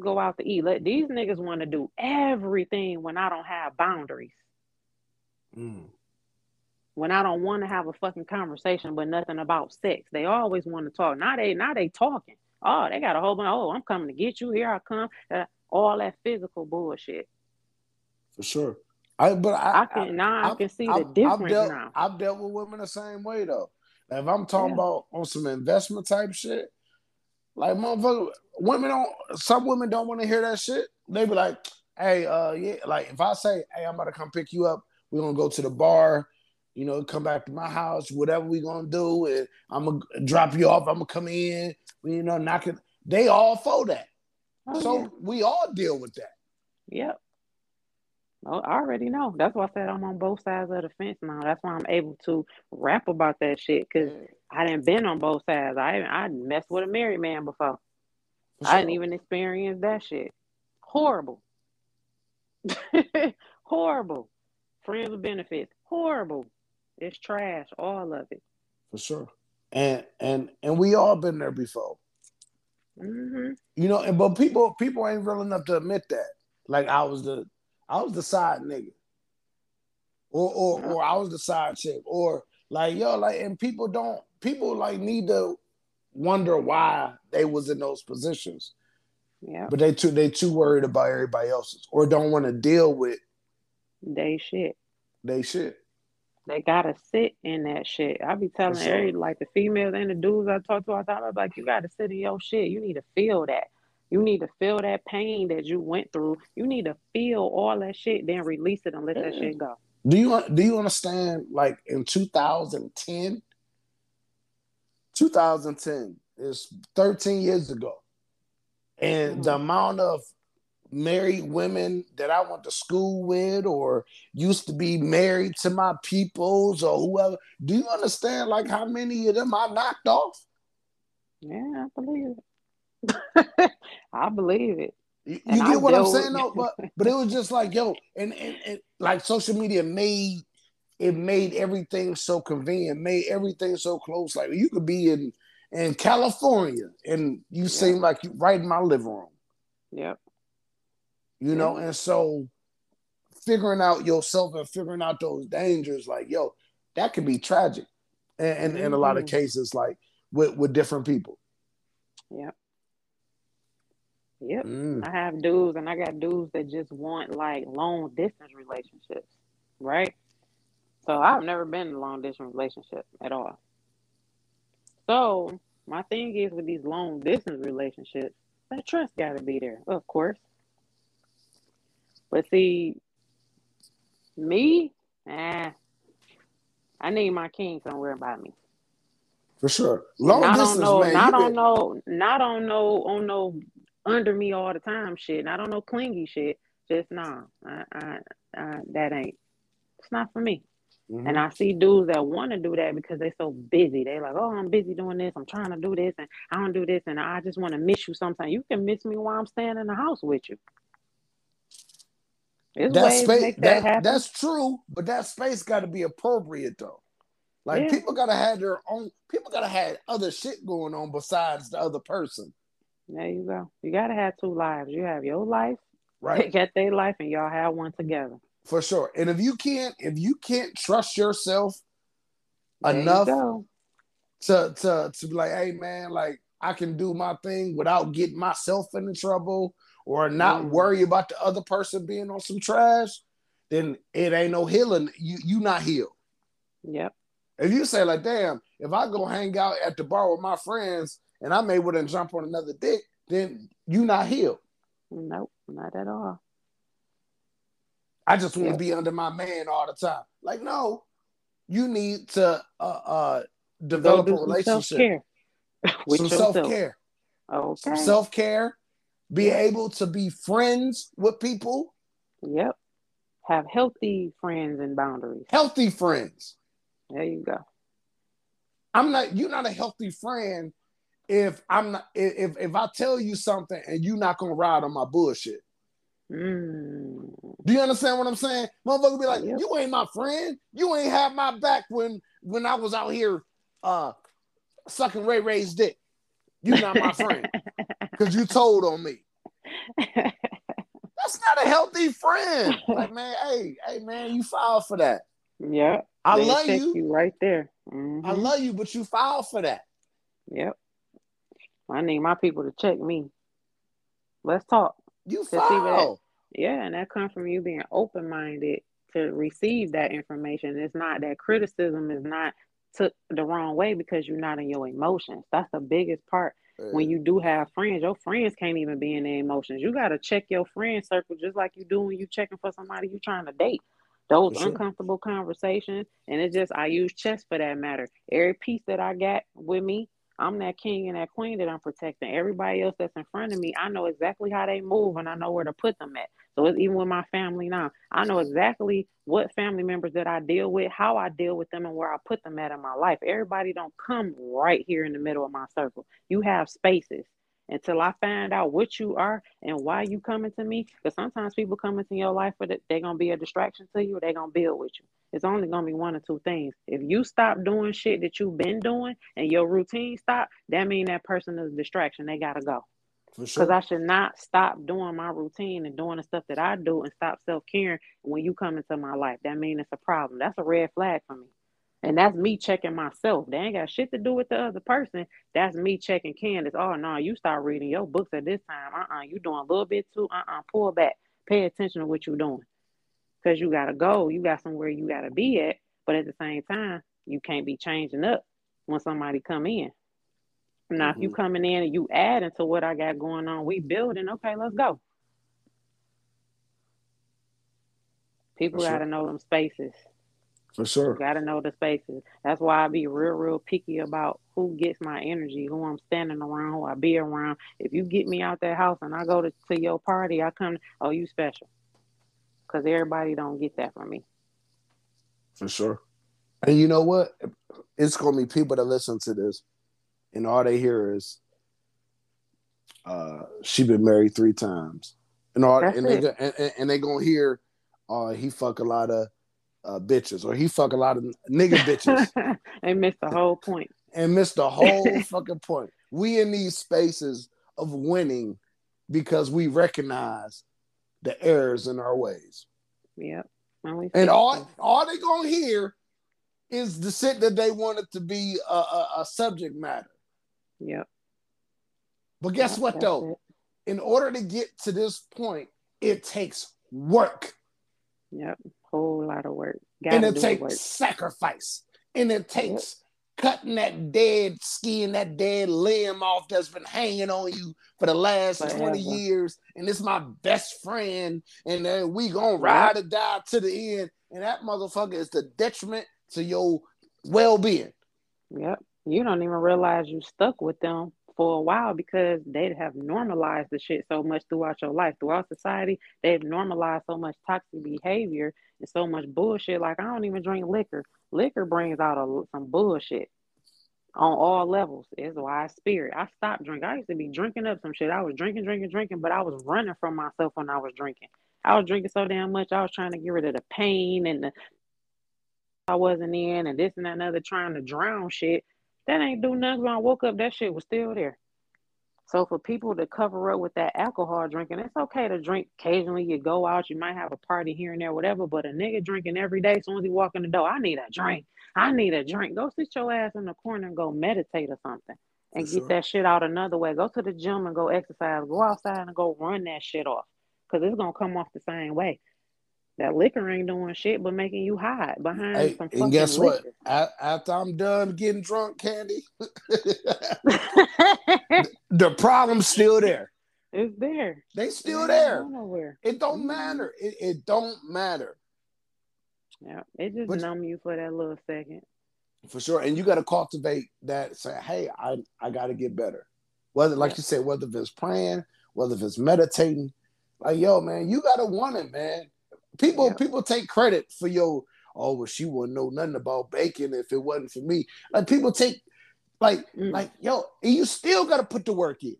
Go out to eat. Let these niggas want to do everything when I don't have boundaries. Mm. When I don't want to have a fucking conversation, but nothing about sex. They always want to talk. Now they now they talking. Oh, they got a whole bunch. Oh, I'm coming to get you. Here I come. Uh, all that physical bullshit. For sure. I but I, I can now I, I can see the difference I've dealt, now. I've dealt with women the same way though. if I'm talking yeah. about on some investment type shit, like motherfucker, women don't. Some women don't want to hear that shit. They be like, "Hey, uh, yeah." Like if I say, "Hey, I'm about to come pick you up. We're gonna go to the bar. You know, come back to my house. Whatever we gonna do, and I'm gonna drop you off. I'm gonna come in. You know, knocking. They all for that. Oh, so yeah. we all deal with that. Yep. I already know. That's why I said I'm on both sides of the fence now. That's why I'm able to rap about that shit because I didn't been on both sides. I I messed with a married man before. Sure. I didn't even experience that shit. Horrible. [LAUGHS] Horrible. Friends with benefits. Horrible. It's trash. All of it. For sure. And and and we all been there before. Mm-hmm. You know, and but people people ain't real enough to admit that. Like I was the I was the side nigga. Or or or I was the side chick. Or like yo, like and people don't people like need to wonder why they was in those positions. Yeah. But they too they too worried about everybody else's or don't want to deal with they shit. They shit. They gotta sit in that shit. I be telling sure. every like the females and the dudes I talk to all the time, I'm like, you gotta sit in your shit. You need to feel that. You need to feel that pain that you went through. You need to feel all that shit, then release it and let that shit go. Do you do you understand? Like in 2010, 2010 is 13 years ago, and mm-hmm. the amount of married women that I went to school with or used to be married to my peoples or whoever. Do you understand like how many of them I knocked off? Yeah, I believe it. [LAUGHS] I believe it. You, you get what I'm saying though? But [LAUGHS] but it was just like, yo, and, and, and like social media made it made everything so convenient, made everything so close. Like you could be in in California and you yeah. seem like you right in my living room. Yep you know, and so figuring out yourself and figuring out those dangers, like, yo, that could be tragic. And, and in a lot of mm-hmm. cases, like with, with different people. Yep. Yep. Mm. I have dudes and I got dudes that just want like long distance relationships, right? So I've never been in a long distance relationship at all. So my thing is with these long distance relationships, that trust gotta be there, of course. But see, me, eh, I need my king somewhere by me. For sure. Long not distance, on no, man. Not on no, not on no, on no under me all the time shit. i don't on no clingy shit. Just nah, I, I, I, that ain't. It's not for me. Mm-hmm. And I see dudes that want to do that because they're so busy. They're like, oh, I'm busy doing this. I'm trying to do this, and I don't do this, and I just want to miss you. Sometimes you can miss me while I'm staying in the house with you. There's that space that, that, that's true, but that space got to be appropriate though. Like Yeah. people gotta have their own. People gotta have other shit going on besides the other person, There you go. You gotta have two lives. You have your life, right? they got their life, and y'all have one together. For sure. And if you can't, if you can't trust yourself There enough go. to to to be like, hey man, like I can do my thing without getting myself into trouble or not Mm. worry about the other person being on some trash, then it ain't no healing. You you not healed. Yep. If you say like, damn, if I go hang out at the bar with my friends and I'm able to jump on another dick, then you not healed. Nope. Not at all. I just want to Yeah. be under my man all the time. Like, no, you need to uh, uh, develop a relationship, self-care [LAUGHS] with some yourself. self care, Okay. self care. Be able to be friends with people, Yep. Have healthy friends and boundaries. healthy friends. There you go. I'm not. You're not a healthy friend if I'm not. If if I tell you something and you're not gonna ride on my bullshit. Mm. Do you understand what I'm saying? Motherfucker be like, Yep. you ain't my friend. You ain't have my back when when I was out here uh sucking Ray Ray's dick. You not my friend. [LAUGHS] Cause you told on me. [LAUGHS] That's not a healthy friend. Like, man, hey, hey man, you filed for that. Yeah. I love check you. right there. Mhm. I love you, but you filed for that. Yep. I need my people to check me. Let's talk. You filed. Yeah, and that comes from you being open minded to receive that information. It's not that criticism is not took the wrong way because you're not in your emotions. That's the biggest part. When you do have friends, your friends can't even be in their emotions. You gotta check your friend circle just like you do when you checking for somebody you trying to date. Those sure. uncomfortable conversations, and it's just I use chess for that matter. Every piece that I got with me, I'm that king and that queen that I'm protecting. Everybody else that's in front of me, I know exactly how they move and I know where to put them at. So it's even with my family now. I know exactly what family members that I deal with, how I deal with them, and where I put them at in my life. Everybody don't come right here in the middle of my circle. You have spaces until I find out what you are and why you coming to me. Because sometimes people come into your life, but they're gonna be a distraction to you. or They're gonna build with you. It's only gonna be one or two things. If you stop doing shit that you've been doing and your routine stop, that mean that person is a distraction. They gotta go. For Because sure. I should not stop doing my routine and doing the stuff that I do and stop self caring when you come into my life. That means it's a problem. That's a red flag for me. And that's me checking myself. They ain't got shit to do with the other person. That's me checking Candace. Oh no, you start reading your books at this time. Uh-uh. You doing a little bit too. Uh-uh. Pull back. Pay attention to what you're doing. Because you gotta go. You got somewhere you gotta be at. But at the same time, you can't be changing up when somebody come in. Now, if you Mhm. coming in and you adding to what I got going on, we building. Okay, let's go. People got to know them spaces. For sure. Got to know the spaces. That's why I be real, real picky about who gets my energy, who I'm standing around, who I be around. If you get me out that house and I go to, to your party, I come, oh, you special. Because everybody don't get that from me. For sure. And you know what? It's gonna be people that listen to this, and all they hear is, uh, she been married three times, and all, That's and they and, and- and they gonna hear, uh, he fuck a lot of uh, bitches, or he fuck a lot of nigga bitches, [LAUGHS] they missed the whole point. and missed the whole [LAUGHS] fucking point. We in these spaces of winning because we recognize the errors in our ways. Yep. And, And all all they gonna hear is the shit that they want it to be a, a, a subject matter. Yep. But guess Yep, what though? it. In order to get to this point, it takes work Yep. Whole lot of work. and Gotta it takes sacrifice and it takes cutting that dead skin, that dead limb off that's been hanging on you for the last 20 years. And it's my best friend, and then we gonna ride or die to the end. And that motherfucker is the detriment to your well-being. Yep. You don't even realize you stuck with them for a while because they have normalized the shit so much throughout your life, throughout society. They've normalized so much toxic behavior and so much bullshit. Like I don't even drink liquor. Liquor brings out a, some bullshit on all levels. It's why I spirit. I stopped drinking. I used to be drinking up some shit. I was drinking, drinking, drinking, but I was running from myself when I was drinking. I was drinking so damn much. I was trying to get rid of the pain and the I wasn't in and this and that and other trying to drown shit. That ain't do nothing. When I woke up, that shit was still there. So for people to cover up with that alcohol drinking, it's okay to drink occasionally. You go out, you might have a party here and there, whatever. But a nigga drinking every day, as soon as he walk in the door, I need a drink. I need a drink. Go sit your ass in the corner and go meditate or something, and for get sure. that shit out another way. Go to the gym and go exercise. Go outside and go run that shit off, cause it's gonna come off the same way. That liquor ain't doing shit but making you hide behind hey, some And guess liquor. what? After I'm done getting drunk, Candy, [LAUGHS] [LAUGHS] the problem's still there. It's there. They still it's there. Nowhere. It don't mm-hmm. matter. It, it don't matter. Yeah, it just but, numb you for that little second. For sure, and you got to cultivate that. Say, hey, I I got to get better. Whether, like yeah. you said, whether if it's praying, whether if it's meditating, like yo, man, you got to want it, man. People people take credit for your oh well she wouldn't know nothing about baking if it wasn't for me. Like people take like mm. like yo, you still gotta put the work in.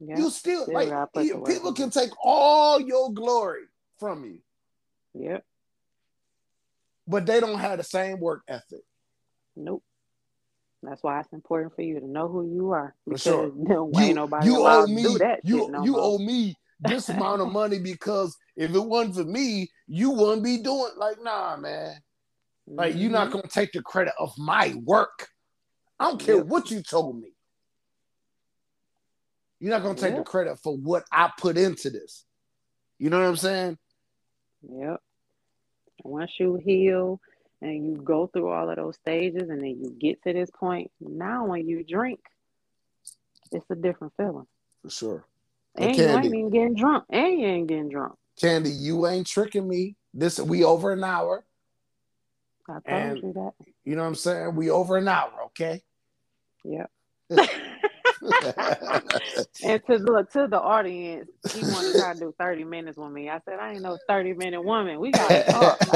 Yeah. You still, still like you, people in. can take all your glory from you. Yep. But they don't have the same work ethic. Nope. That's why it's important for you to know who you are. Because for sure. [LAUGHS] you, you owe me, you, you owe me [LAUGHS] this amount of money because if it wasn't for me, you wouldn't be doing like nah, man. Like mm-hmm. you're not gonna take the credit of my work. I don't care yep. what you told me. You're not gonna take yep. the credit for what I put into this. You know what I'm saying? Yep. Once you heal and you go through all of those stages and then you get to this point, now when you drink, it's a different feeling. For sure. And, you ain't even getting drunk. And you ain't getting drunk. Candy, you ain't tricking me. This we over an hour. I told you that. You know what I'm saying? We over an hour, okay? Yep. [LAUGHS] and to look to the audience, he wanted to try to do 30 minutes with me. I said, I ain't no 30 minute woman. We gotta talk. [LAUGHS]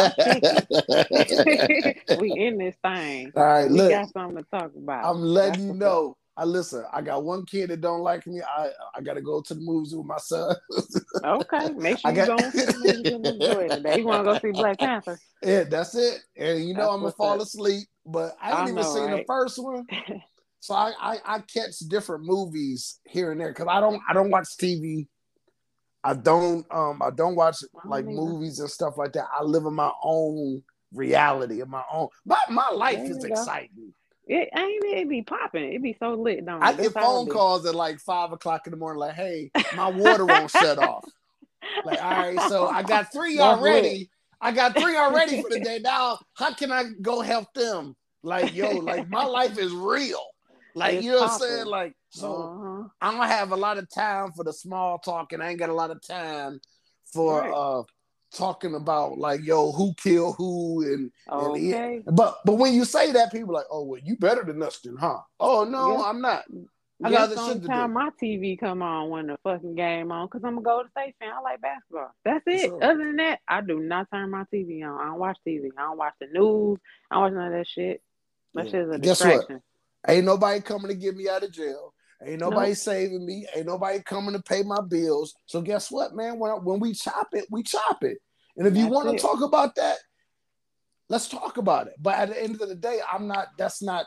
[LAUGHS] we in this thing. All right, we look, got something to talk about. I'm letting That's you know. I listen. I got one kid that don't like me. I I got to go to the movies with my son. okay, make [LAUGHS] sure you got... go to the movies enjoy today. You want to go see Black [LAUGHS] Panther? Yeah, that's it. And you know that's I'm gonna fall up. asleep, but I haven't even seen right? the first one. [LAUGHS] So I, I, I catch different movies here and there because I don't I don't watch TV. I don't um I don't watch like movies and stuff like that. I live in my own reality of my own. My my life is exciting. It ain't it be popping. It be so lit. Don't I get phone calls at like five o'clock in the morning, like, hey, my water won't shut off. Like, all right, so I got three already. I got three already for the day. Now, how can I go help them? Like, yo, like my life is real. Like it's you know what I'm saying? Like so uh-huh. I don't have a lot of time for the small talk and I ain't got a lot of time for right. uh talking about like yo who killed who and, okay. and but but when you say that people like oh well you better than us then huh oh no yes. I'm not I got the shit to do. my TV come on when the fucking game on because I'm gonna go to State fan. I like basketball. That's it. Other than that, I do not turn my TV on. I don't watch TV. I don't watch the news. I don't watch none of that shit. That yeah. shit is a Guess. What? Ain't nobody coming to get me out of jail. Ain't nobody nope. saving me. Ain't nobody coming to pay my bills. So guess what, man? When when we chop it, we chop it. And if that's you want to talk about that, let's talk about it. But at the end of the day, I'm not. That's not.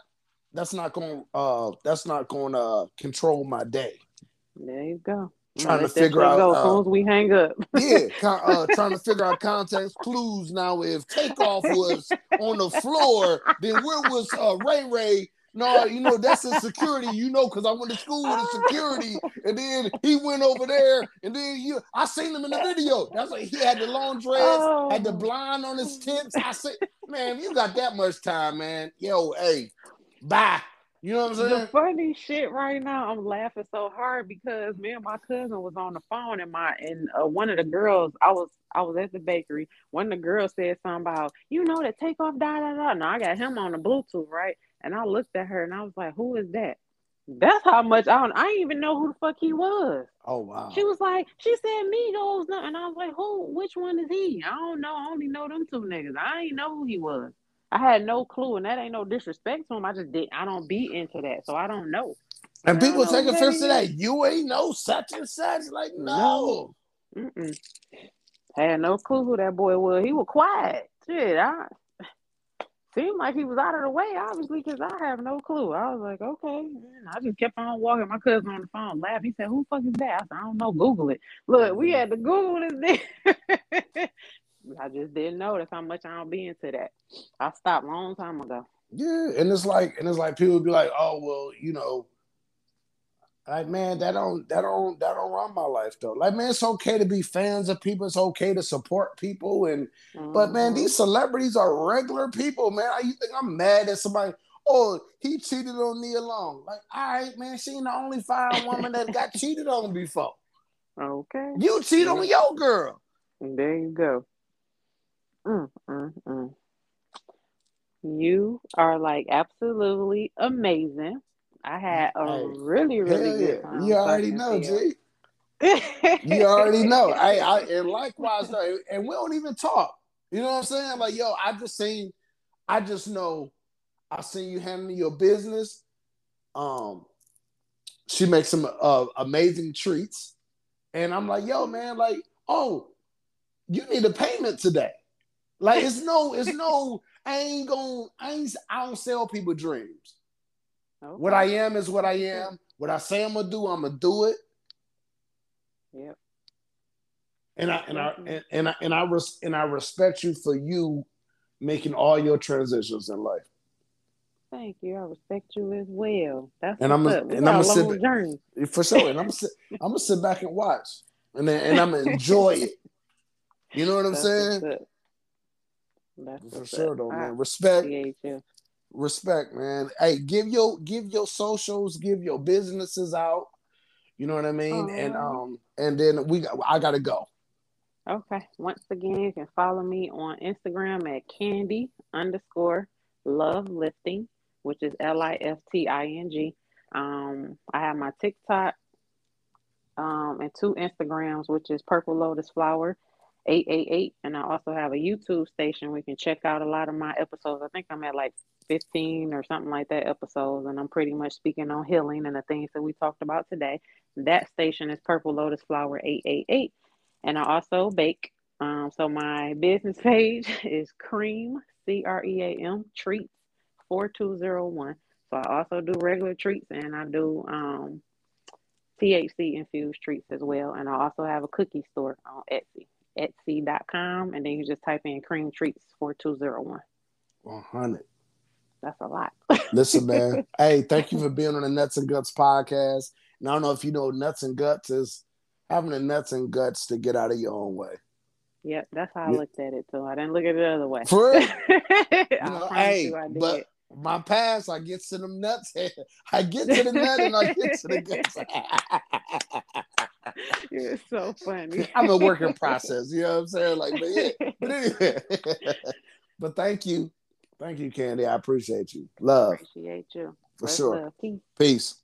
That's not going. Uh, that's not going to uh, control my day. There you go. Trying to figure out. Go, uh, as soon as we hang up. [LAUGHS] yeah, uh, trying to figure out context clues. Now, if takeoff was on the floor, then where was uh, Ray Ray no, you know, that's in security, you know, because I went to school with a security. And then he went over there, and then you I seen him in the video. That's like he had the long dreads, oh. had the blind on his tips. I said, man, you got that much time, man. Yo, hey, bye. You know what I'm saying? The funny shit right now, I'm laughing so hard because me and my cousin was on the phone and my and uh, one of the girls, I was I was at the bakery. One of the girls said something about, you know, that takeoff da da da. Now I got him on the Bluetooth, right? And I looked at her and I was like, who is that? That's how much I don't I didn't even know who the fuck he was. Oh wow. She was like, she said Migos, and I was like, who which one is he? I don't know. I only know them two niggas. I didn't know who he was. I had no clue, and that ain't no disrespect to him. I just did I don't be into that, so I don't know. And people take offense to that. You ain't know such and such. Like, no. no. Had no clue who that boy was. He was quiet. Shit, I seemed like he was out of the way, obviously, because I have no clue. I was like, okay. I just kept on walking. My cousin on the phone laughed. He said, Who the fuck is that? I said, I don't know. Google it. Look, we had to Google this thing. [LAUGHS] I just didn't notice how much I don't be into that. I stopped a long time ago. Yeah, and it's like, and it's like people be like, "Oh, well, you know, like man, that don't, that don't, that don't run my life though." Like, man, it's okay to be fans of people. It's okay to support people, and mm-hmm. but man, these mm-hmm. celebrities are regular people, man. You think I'm mad at somebody? Oh, he cheated on Nia Long. Like, all right, man, she ain't the only fine woman that got cheated on before. Okay, you cheat on your girl. There you go. Mm, mm, mm. You are like absolutely amazing. I had a hey, really, really good time. You already know, G. you already [LAUGHS] know. I, I and likewise though, and we don't even talk. You know what I'm saying? Like, yo, I just seen, I just know, I seen you handling your business. Um, she makes some uh, amazing treats, and I'm like, yo, man, like, oh, you need a payment today. Like it's no, it's no. I ain't going. I ain't. I don't sell people dreams. Okay. What I am is what I am. What I say I'm gonna do, I'm gonna do it. Yep. And I and I mm-hmm. and, and I and I res, and I respect you for you making all your transitions in life. Thank you. I respect you as well. That's and I'm a, and I'm gonna sit journey. for sure. And I'm sit, [LAUGHS] I'm gonna sit back and watch, and then, and I'm gonna enjoy it. You know what I'm That's saying? That's for sure, though, man. Respect. Respect, man. Hey, give your give your socials, give your businesses out. You know what I mean? And um, and then we got, I gotta go. Okay. Once again, you can follow me on Instagram at candy underscore love lifting, which is L I F T I N G. Um, I have my TikTok um, and two Instagrams, which is Purple Lotus Flower 888 and I also have a YouTube station where you can check out a lot of my episodes. I think I'm at like 15 or something like that episodes and I'm pretty much speaking on healing and the things that we talked about today. That station is Purple Lotus Flower 888 and I also bake. Um, so my business [LAUGHS] page is Cream C R E A M Treats 4201. So I also do regular treats and I do um, THC infused treats as well. And I also have a cookie store on Etsy etsy.com and then you just type in cream treats 4201. 100. That's a lot. [LAUGHS] Listen, man. hey, thank you for being on the Nuts and Guts podcast. And I don't know if you know Nuts and Guts is having the nuts and guts to get out of your own way. Yep, that's how I looked at it too. I didn't look at it the other way. For real? [LAUGHS] you know, hey, but my past, I get to them nuts. [LAUGHS] I get to the nut and I get to the guts. [LAUGHS] You're so funny. [LAUGHS] I'm a working process. You know what I'm saying? Like, but yeah. But anyway. but thank you. Thank you, Candy. I appreciate you. Love. Appreciate you. For sure. Peace. Peace.